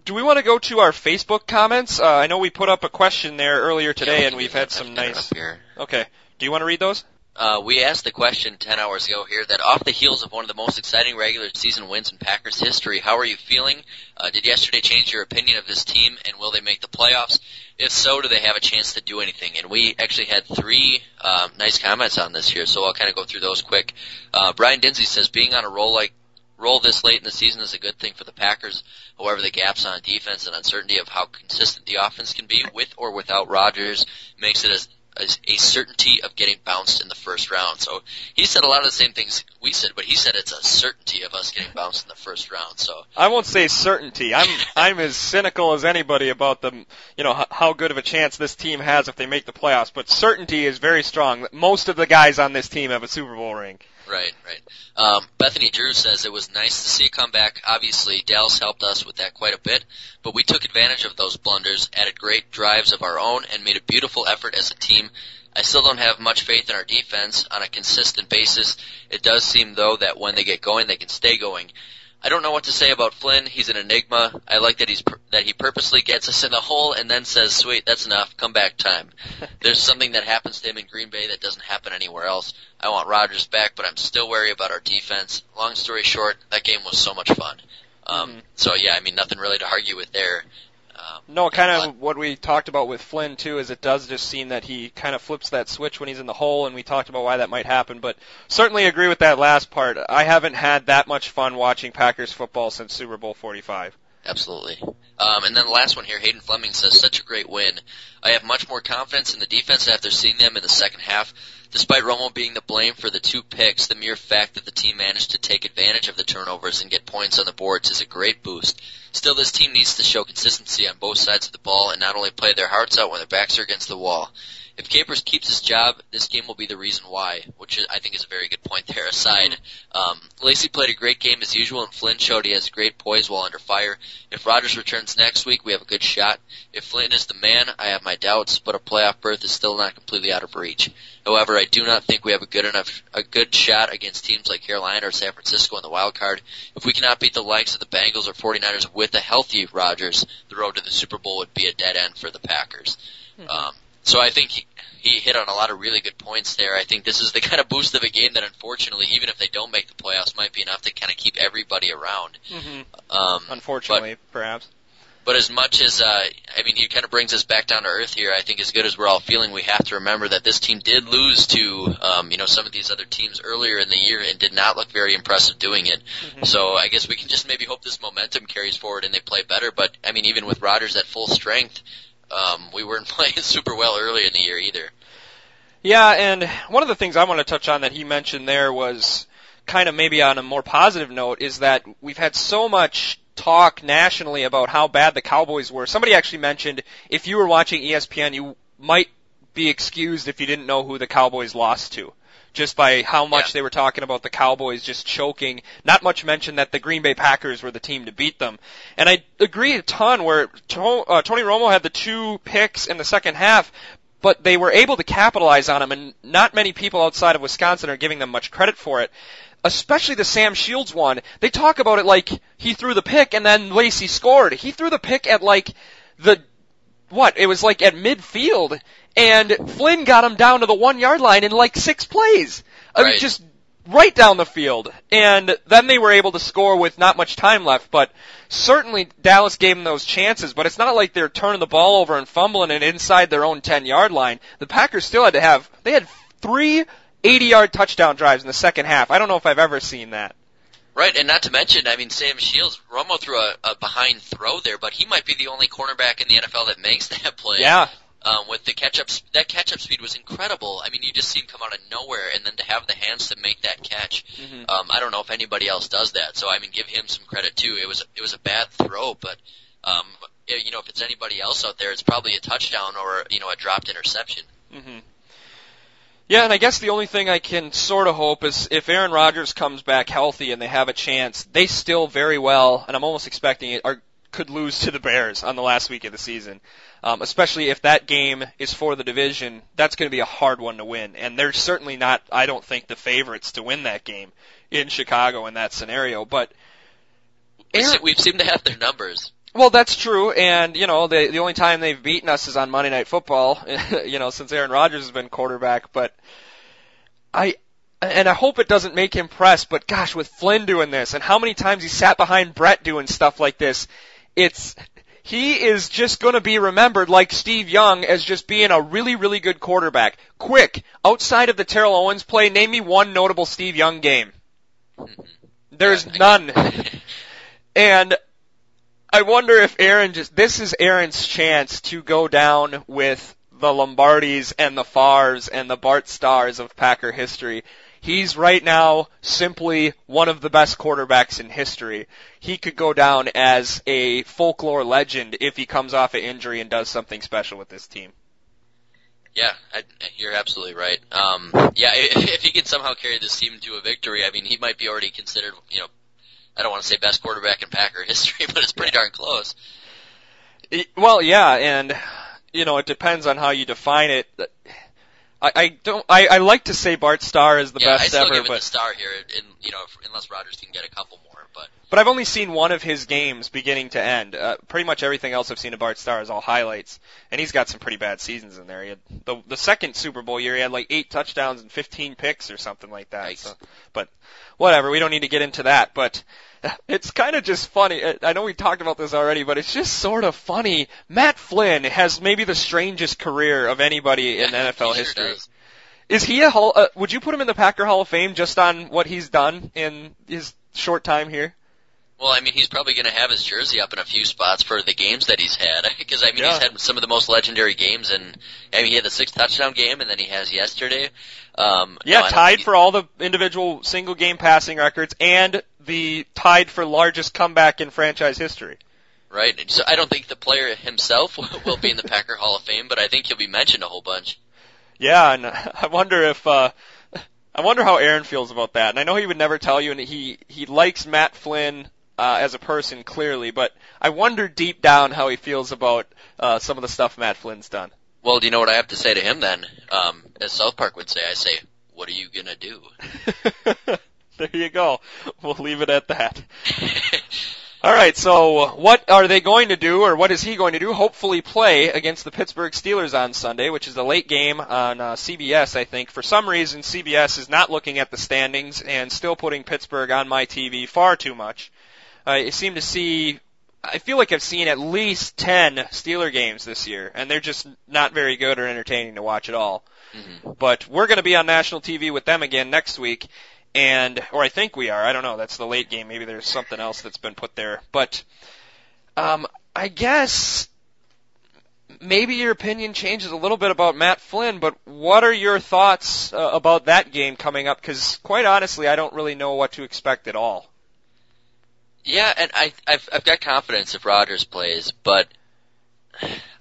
do we want to go to our Facebook comments? Uh, I know we put up a question there earlier today, Yeah, and we've had some I've got it nice. Okay, do you want to read those? Uh, we asked the question 10 hours ago here that off the heels of one of the most exciting regular season wins in Packers history, how are you feeling? Uh, did yesterday change your opinion of this team and will they make the playoffs? If so, do they have a chance to do anything? And we actually had three um, nice comments on this here, so I'll kind of go through those quick. Uh, Brian Dinsey says being on a roll like roll this late in the season is a good thing for the Packers. However, the gaps on defense and uncertainty of how consistent the offense can be with or without Rodgers makes it as as a certainty of getting bounced in the first round. So he said a lot of the same things we said, but he said it's a certainty of us getting bounced in the first round. So I won't say certainty. I'm I'm as cynical as anybody about the you know how good of a chance this team has if they make the playoffs. But certainty is very strong. Most of the guys on this team have a Super Bowl ring. Right, right. Um, Bethany Drew says it was nice to see a comeback. Obviously, Dallas helped us with that quite a bit, but we took advantage of those blunders, added great drives of our own, and made a beautiful effort as a team. I still don't have much faith in our defense on a consistent basis. It does seem though that when they get going, they can stay going. I don't know what to say about Flynn. He's an enigma. I like that he's that he purposely gets us in the hole and then says, "Sweet, that's enough. Come back time." There's something that happens to him in Green Bay that doesn't happen anywhere else. I want Rodgers back, but I'm still wary about our defense. Long story short, that game was so much fun. Um, Mhm. So yeah, I mean nothing really to argue with there. Um, No, kind of what we talked about with Flynn too is it does just seem that he kind of flips that switch when he's in the hole, and we talked about why that might happen. But certainly agree with that last part. I haven't had that much fun watching Packers football since Super Bowl 45. Absolutely. Um, and then the last one here, Hayden Fleming says, such a great win. I have much more confidence in the defense after seeing them in the second half. Despite Romo being the blame for the two picks, the mere fact that the team managed to take advantage of the turnovers and get points on the boards is a great boost. Still, this team needs to show consistency on both sides of the ball and not only play their hearts out when their backs are against the wall. If Capers keeps his job, this game will be the reason why, which is, I think is a very good point there aside. Um, Lacy played a great game as usual, and Flynn showed he has great poise while under fire. If Rodgers returns next week, we have a good shot. If Flynn is the man, I have my doubts, but a playoff berth is still not completely out of reach. However, I do not think we have a good enough, a good shot against teams like Carolina or San Francisco in the wild card. If we cannot beat the likes of the Bengals or 49ers with a healthy Rodgers, the road to the Super Bowl would be a dead end for the Packers. Um, so I think he, he hit on a lot of really good points there. I think this is the kind of boost of a game that unfortunately, even if they don't make the playoffs, might be enough to kind of keep everybody around. Mm-hmm. Um, Unfortunately, perhaps. but as much as, uh, I mean, he kind of brings us back down to earth here. I think as good as we're all feeling, we have to remember that this team did lose to, um, you know, some of these other teams earlier in the year and did not look very impressive doing it. So I guess we can just maybe hope this momentum carries forward and they play better. But I mean, even with Rodgers at full strength, um, we weren't playing super well early in the year either. Yeah, and one of the things I want to touch on that he mentioned there was kind of maybe on a more positive note is that we've had so much talk nationally about how bad the Cowboys were. Somebody actually mentioned if you were watching ESPN, you might be excused if you didn't know who the Cowboys lost to. Just by how much Yeah. they were talking about the Cowboys just choking. Not much mention that the Green Bay Packers were the team to beat them. And I agree a ton where uh, Tony Romo had the two picks in the second half, but they were able to capitalize on them, and not many people outside of Wisconsin are giving them much credit for it. Especially the Sam Shields one. They talk about it like he threw the pick and then Lacy scored. He threw the pick at like the what? It was like at midfield, and Flynn got him down to the one yard line in like six plays. I mean, just right down the field. And then they were able to score with not much time left, but certainly Dallas gave them those chances, but it's not like they're turning the ball over and fumbling it inside their own 10 yard line. The Packers still had to have, they had three 80 yard touchdown drives in the second half. I don't know if I've ever seen that. Right, and not to mention, I mean, Sam Shields, Romo threw a, a behind throw there, but he might be the only cornerback in the NFL that makes that play. Yeah. Um, with the catch up, that catch up speed was incredible. I mean, you just see him come out of nowhere, and then to have the hands to make that catch. Mhm. Um, I don't know if anybody else does that, so I mean, give him some credit too. It was it was a bad throw, but um, eh, you know, if it's anybody else out there, it's probably a touchdown or you know a dropped interception. hmm Yeah, and I guess the only thing I can sort of hope is if Aaron Rodgers comes back healthy and they have a chance, they still very well, and I'm almost expecting it, are could lose to the Bears on the last week of the season. Um, especially if that game is for the division, that's going to be a hard one to win, and they're certainly not, I don't think, the favorites to win that game in Chicago in that scenario. But We Aaron, We've seemed to have their numbers. well, that's true, and you know the the only time they've beaten us is on Monday Night Football. you know, since Aaron Rodgers has been quarterback, but I and I hope it doesn't make him press. But gosh, with Flynn doing this, and how many times he sat behind Brett doing stuff like this, it's he is just going to be remembered like Steve Young as just being a really, really good quarterback. Quick, outside of the Terrell Owens play, name me one notable Steve Young game. There's none. And I wonder if Aaron just, this is Aaron's chance to go down with the Lombardis and the Favres and the Bart Starrs of Packer history. He's right now simply one of the best quarterbacks in history. He could go down as a folklore legend if he comes off an injury and does something special with this team. Yeah, I, you're absolutely right. Um, yeah, if he can somehow carry this team to a victory, I mean, he might be already considered, you know, I don't want to say best quarterback in Packer history, but it's pretty darn close. Well, yeah, and you know it depends on how you define it. I, I don't. I, I like to say Bart Starr is the yeah, I best still ever, give it but the star here, and you know, if, unless Rodgers can get a couple more. But I've only seen one of his games beginning to end. Uh, pretty much everything else I've seen of Bart Starr is all highlights, and he's got some pretty bad seasons in there. He had, the the second Super Bowl year, he had like eight touchdowns and 15 picks or something like that. Nice. So, but whatever, we don't need to get into that. But it's kind of just funny. Uh, I know we talked about this already, but it's just sort of funny. Matt Flynn has maybe the strangest career of anybody in Yeah, NFL he sure history. does. Is he a Hall? Uh, would you put him in the Packer Hall of Fame just on what he's done in his short time here? Well, I mean, he's probably going to have his jersey up in a few spots for the games that he's had. Because I mean, Yeah. he's had some of the most legendary games, and I mean, he had the six touchdown game, and then he has yesterday. Um, Yeah, no, tied for all the individual single game passing records and the tied for largest comeback in franchise history. right. So I don't think the player himself will be in the Packer Hall of Fame, but I think he'll be mentioned a whole bunch. Yeah, and I wonder if uh I wonder how Aaron feels about that. And I know he would never tell you and he he likes Matt Flynn uh as a person clearly, but I wonder deep down how he feels about uh some of the stuff Matt Flynn's done. Well, do you know what I have to say to him then? Um, as South Park would say, I say, "What are you gonna do?" there you go. We'll leave it at that. All right, so what are they going to do, or what is he going to do? Hopefully, play against the Pittsburgh Steelers on Sunday, which is a late game on uh, CBS. I think for some reason CBS is not looking at the standings and still putting Pittsburgh on my TV far too much. I seem to see. I feel like I've seen at least ten Steeler games this year, and they're just not very good or entertaining to watch at all. Mhm. But we're going to be on national TV with them again next week, and or I think we are. I don't know. That's the late game. Maybe there's something else that's been put there. But um, I guess maybe your opinion changes a little bit about Matt Flynn. But what are your thoughts uh, about that game coming up? Because quite honestly, I don't really know what to expect at all. Yeah, and I, I've I've got confidence if Rodgers plays, but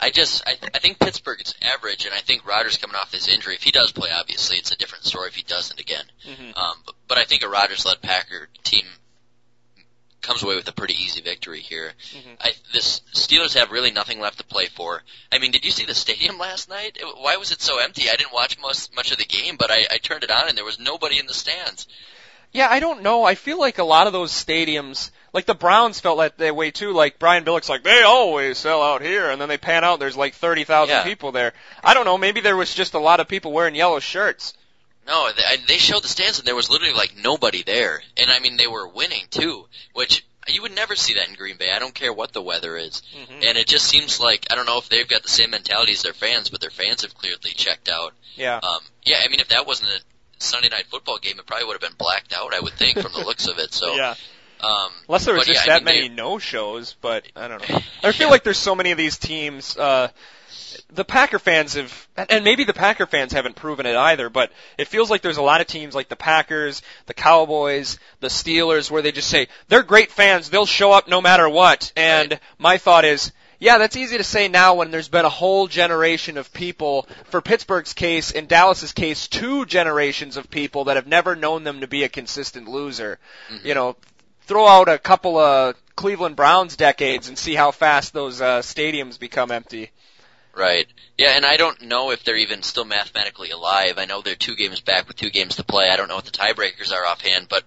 I just I, I think Pittsburgh is average, and I think Rodgers coming off this injury, if he does play, obviously it's a different story if he doesn't again. Mhm. Um, but, but I think a Rodgers-led Packer team comes away with a pretty easy victory here. Mhm. I, this Steelers have really nothing left to play for. I mean, did you see the stadium last night? It, why was it so empty? I didn't watch much much of the game, but I, I turned it on and there was nobody in the stands. Yeah, I don't know. I feel like a lot of those stadiums, like the Browns felt that, that way too. Like Brian Billick's like, they always sell out here, and then they pan out, there's like 30,000 Yeah. people there. I don't know, maybe there was just a lot of people wearing yellow shirts. No, they, they showed the stands and there was literally like nobody there. And I mean, they were winning too, which you would never see that in Green Bay. I don't care what the weather is. Mhm. And it just seems like, I don't know if they've got the same mentality as their fans, but their fans have clearly checked out. Yeah. Um, yeah, I mean, if that wasn't a Sunday night football game, it probably would have been blacked out, I would think, from the looks of it. So, yeah. um, Unless there was just yeah, I that mean, many they- no-shows, but I don't know. I feel Yeah. like there's so many of these teams, uh, the Packer fans have, and maybe the Packer fans haven't proven it either, but it feels like there's a lot of teams like the Packers, the Cowboys, the Steelers, where they just say, they're great fans, they'll show up no matter what. And Right. my thought is, yeah, that's easy to say now when there's been a whole generation of people, for Pittsburgh's case, in Dallas's case, two generations of people that have never known them to be a consistent loser. Mhm. You know, throw out a couple of Cleveland Browns decades and see how fast those uh, stadiums become empty. Right. Yeah, and I don't know if they're even still mathematically alive. I know they're two games back with two games to play. I don't know what the tiebreakers are offhand, but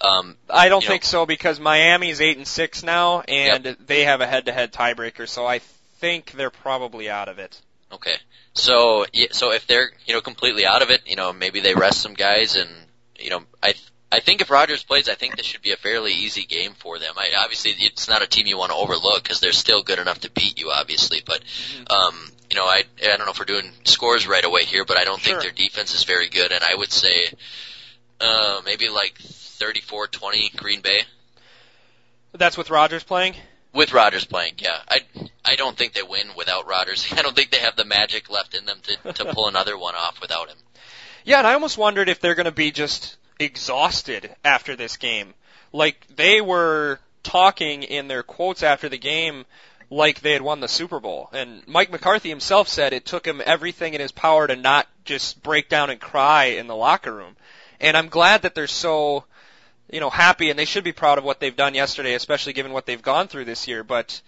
um, I don't You know- think so because Miami's eight and six now, and they have a head-to-head tiebreaker, so I think they're probably out of it. okay. So, so if they're you know completely out of it, you know maybe they rest some guys, and you know I I think if Rodgers plays, I think this should be a fairly easy game for them. I, obviously, it's not a team you want to overlook because they're still good enough to beat you, obviously. But um, you know, I I don't know if we're doing scores right away here, but I don't Sure. think their defense is very good, and I would say uh, maybe like 34-20 Green Bay That's with Rodgers playing. with Rodgers playing. Yeah, I I don't think they win without Rodgers. I don't think they have the magic left in them to to pull another one off without him. Yeah, and I almost wondered if they're going to be just exhausted after this game. Like they were talking in their quotes after the game like they had won the Super Bowl. And Mike McCarthy himself said it took him everything in his power to not just break down and cry in the locker room. And I'm glad that they're so, you know, happy and they should be proud of what they've done yesterday, especially given what they've gone through this year. But,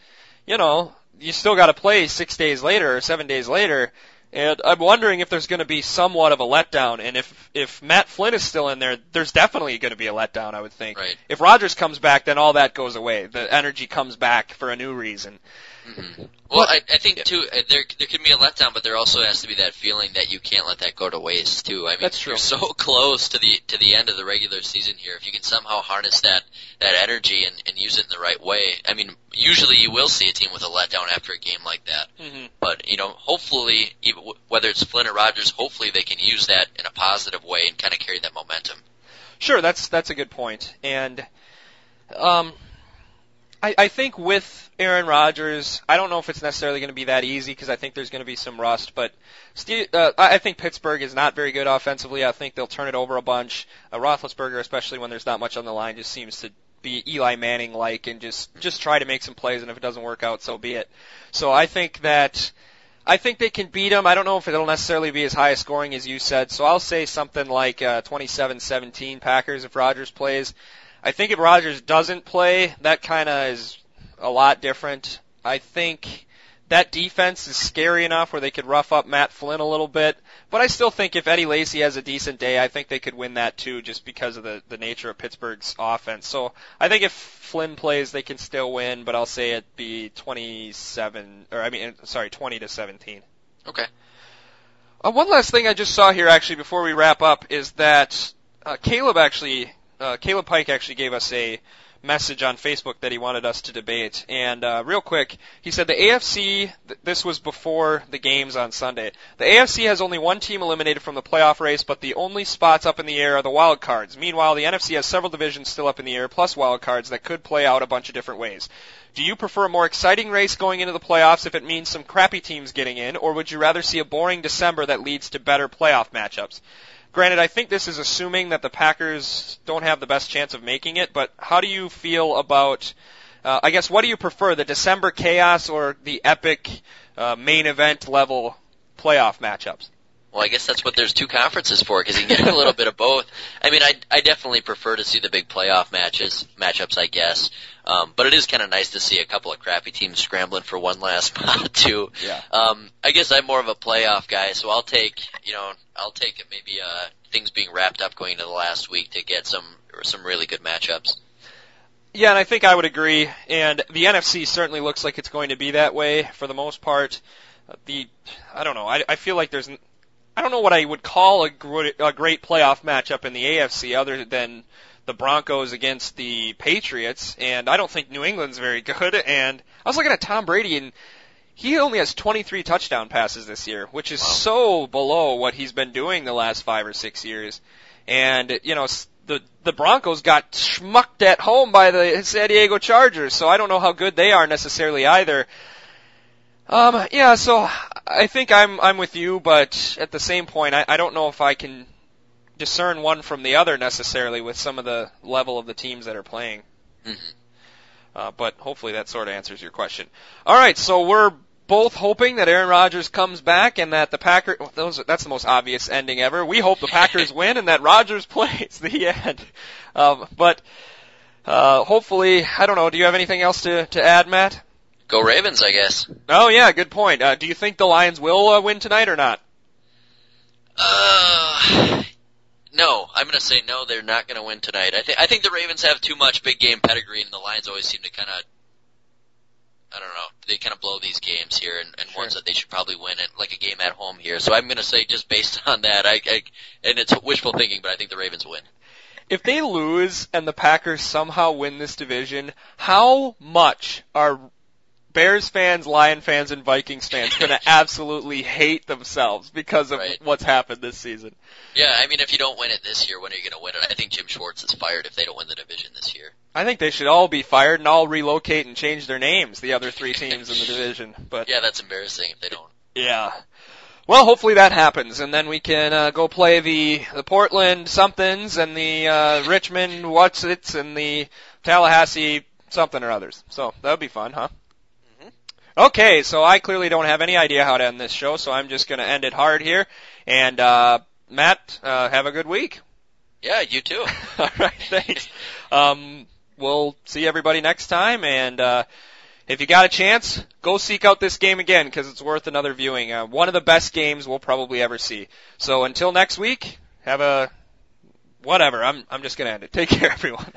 you know, you still got to play six days later or seven days later. And I'm wondering if there's going to be somewhat of a letdown, and if if Matt Flynn is still in there, there's definitely going to be a letdown. I would think. Right. If Rodgers comes back, then all that goes away. The energy comes back for a new reason. Hmm Well, I, I think too uh, there there can be a letdown, but there also has to be that feeling that you can't let that go to waste too. I mean, That's true. you're so close to the to the end of the regular season here. If you can somehow harness that that energy and, and use it in the right way, I mean, usually you will see a team with a letdown after a game like that. Mm-hmm. But you know, hopefully, even whether it's Flynn or Rodgers, hopefully they can use that in a positive way and kind of carry that momentum. Sure, that's that's a good point. And um, I, I think with Aaron Rodgers, I don't know if it's necessarily going to be that easy because I think there's going to be some rust. But Steve, uh, I think Pittsburgh is not very good offensively. I think they'll turn it over a bunch. Uh, Roethlisberger, especially when there's not much on the line, just seems to be Eli Manning like and just just try to make some plays. And if it doesn't work out, so be it. So I think that. I think they can beat them. I don't know if it'll necessarily be as high a scoring as you said, so I'll say something like uh, 27-17 Packers if Rodgers plays. I think if Rodgers doesn't play, that kind of is a lot different. I think that defense is scary enough where they could rough up Matt Flynn a little bit, but I still think if Eddie Lacy has a decent day, I think they could win that too, just because of the the nature of Pittsburgh's offense. So I think if Flynn plays, they can still win, but I'll say it be 27, or I mean, sorry, 20 to 17. Okay. Uh, one last thing I just saw here actually before we wrap up is that uh, Caleb actually, uh, Caleb Pike actually gave us a message on Facebook that he wanted us to debate. And uh, real quick, he said the AFC. Th- this was before the games on Sunday. The AFC has only one team eliminated from the playoff race, but the only spots up in the air are the wild cards. Meanwhile, the NFC has several divisions still up in the air, plus wild cards that could play out a bunch of different ways. Do you prefer a more exciting race going into the playoffs if it means some crappy teams getting in, or would you rather see a boring December that leads to better playoff matchups? Granted, I think this is assuming that the Packers don't have the best chance of making it, but how do you feel about, uh, I guess, what do you prefer, the December chaos or the epic uh, main event level playoff matchups? Well, I guess that's what there's two conferences for because you can get a little bit of both. I mean, I I definitely prefer to see the big playoff matches matchups, I guess. Um, but it is kind of nice to see a couple of crappy teams scrambling for one last spot too. Yeah. Um, I guess I'm more of a playoff guy, so I'll take you know I'll take maybe uh, things being wrapped up going into the last week to get some some really good matchups. Yeah, and I think I would agree. And the NFC certainly looks like it's going to be that way for the most part. Uh, The I don't know. I, I feel like there's I don't know what I would call a great, a great playoff matchup in the AFC other than the Broncos against the Patriots, and I don't think New England's very good. And I was looking at Tom Brady, and he only has 23 touchdown passes this year, which is Wow. so below what he's been doing the last five or six years. And you know, the the Broncos got schmucked at home by the San Diego Chargers, so I don't know how good they are necessarily either. Um, yeah, so I think I'm I'm with you, but at the same point, I, I don't know if I can discern one from the other necessarily with some of the level of the teams that are playing. Mhm. Uh, but hopefully that sort of answers your question. All right, so we're both hoping that Aaron Rodgers comes back and that the Packers. Those that's the most obvious ending ever. We hope the Packers win and that Rodgers plays. The end. Um, but uh, hopefully, I don't know. Do you have anything else to to add, Matt? Go Ravens, I guess. Oh yeah, good point. Uh, do you think the Lions will uh, win tonight or not? Uh, no, I'm gonna say no. They're not gonna win tonight. I think I think the Ravens have too much big game pedigree, and the Lions always seem to kind of, I don't know, they kind of blow these games here, and, and Sure. ones that they should probably win, and like a game at home here. So I'm gonna say just based on that, I, I and it's wishful thinking, but I think the Ravens win. If they lose and the Packers somehow win this division, how much are Bears fans, Lion fans, and Vikings fans going to absolutely hate themselves because of Right. what's happened this season? Yeah, I mean, if you don't win it this year, when are you gonna win it? I think Jim Schwartz is fired if they don't win the division this year. I think they should all be fired and all relocate and change their names, the other three teams in the division. But Yeah, that's embarrassing if they don't. Yeah. Well, hopefully that happens, and then we can uh, go play the the Portland somethings and the uh, Richmond what's its and the Tallahassee something or others. So that would be fun, huh? Okay, so I clearly don't have any idea how to end this show, so I'm just going to end it hard here. And uh, Matt, uh, have a good week. Yeah, you too. All right, thanks. Um, we'll see everybody next time, and uh, if you got a chance, go seek out this game again because it's worth another viewing. Uh, one of the best games we'll probably ever see. So until next week, have a whatever. I'm I'm just gonna end it. Take care, everyone.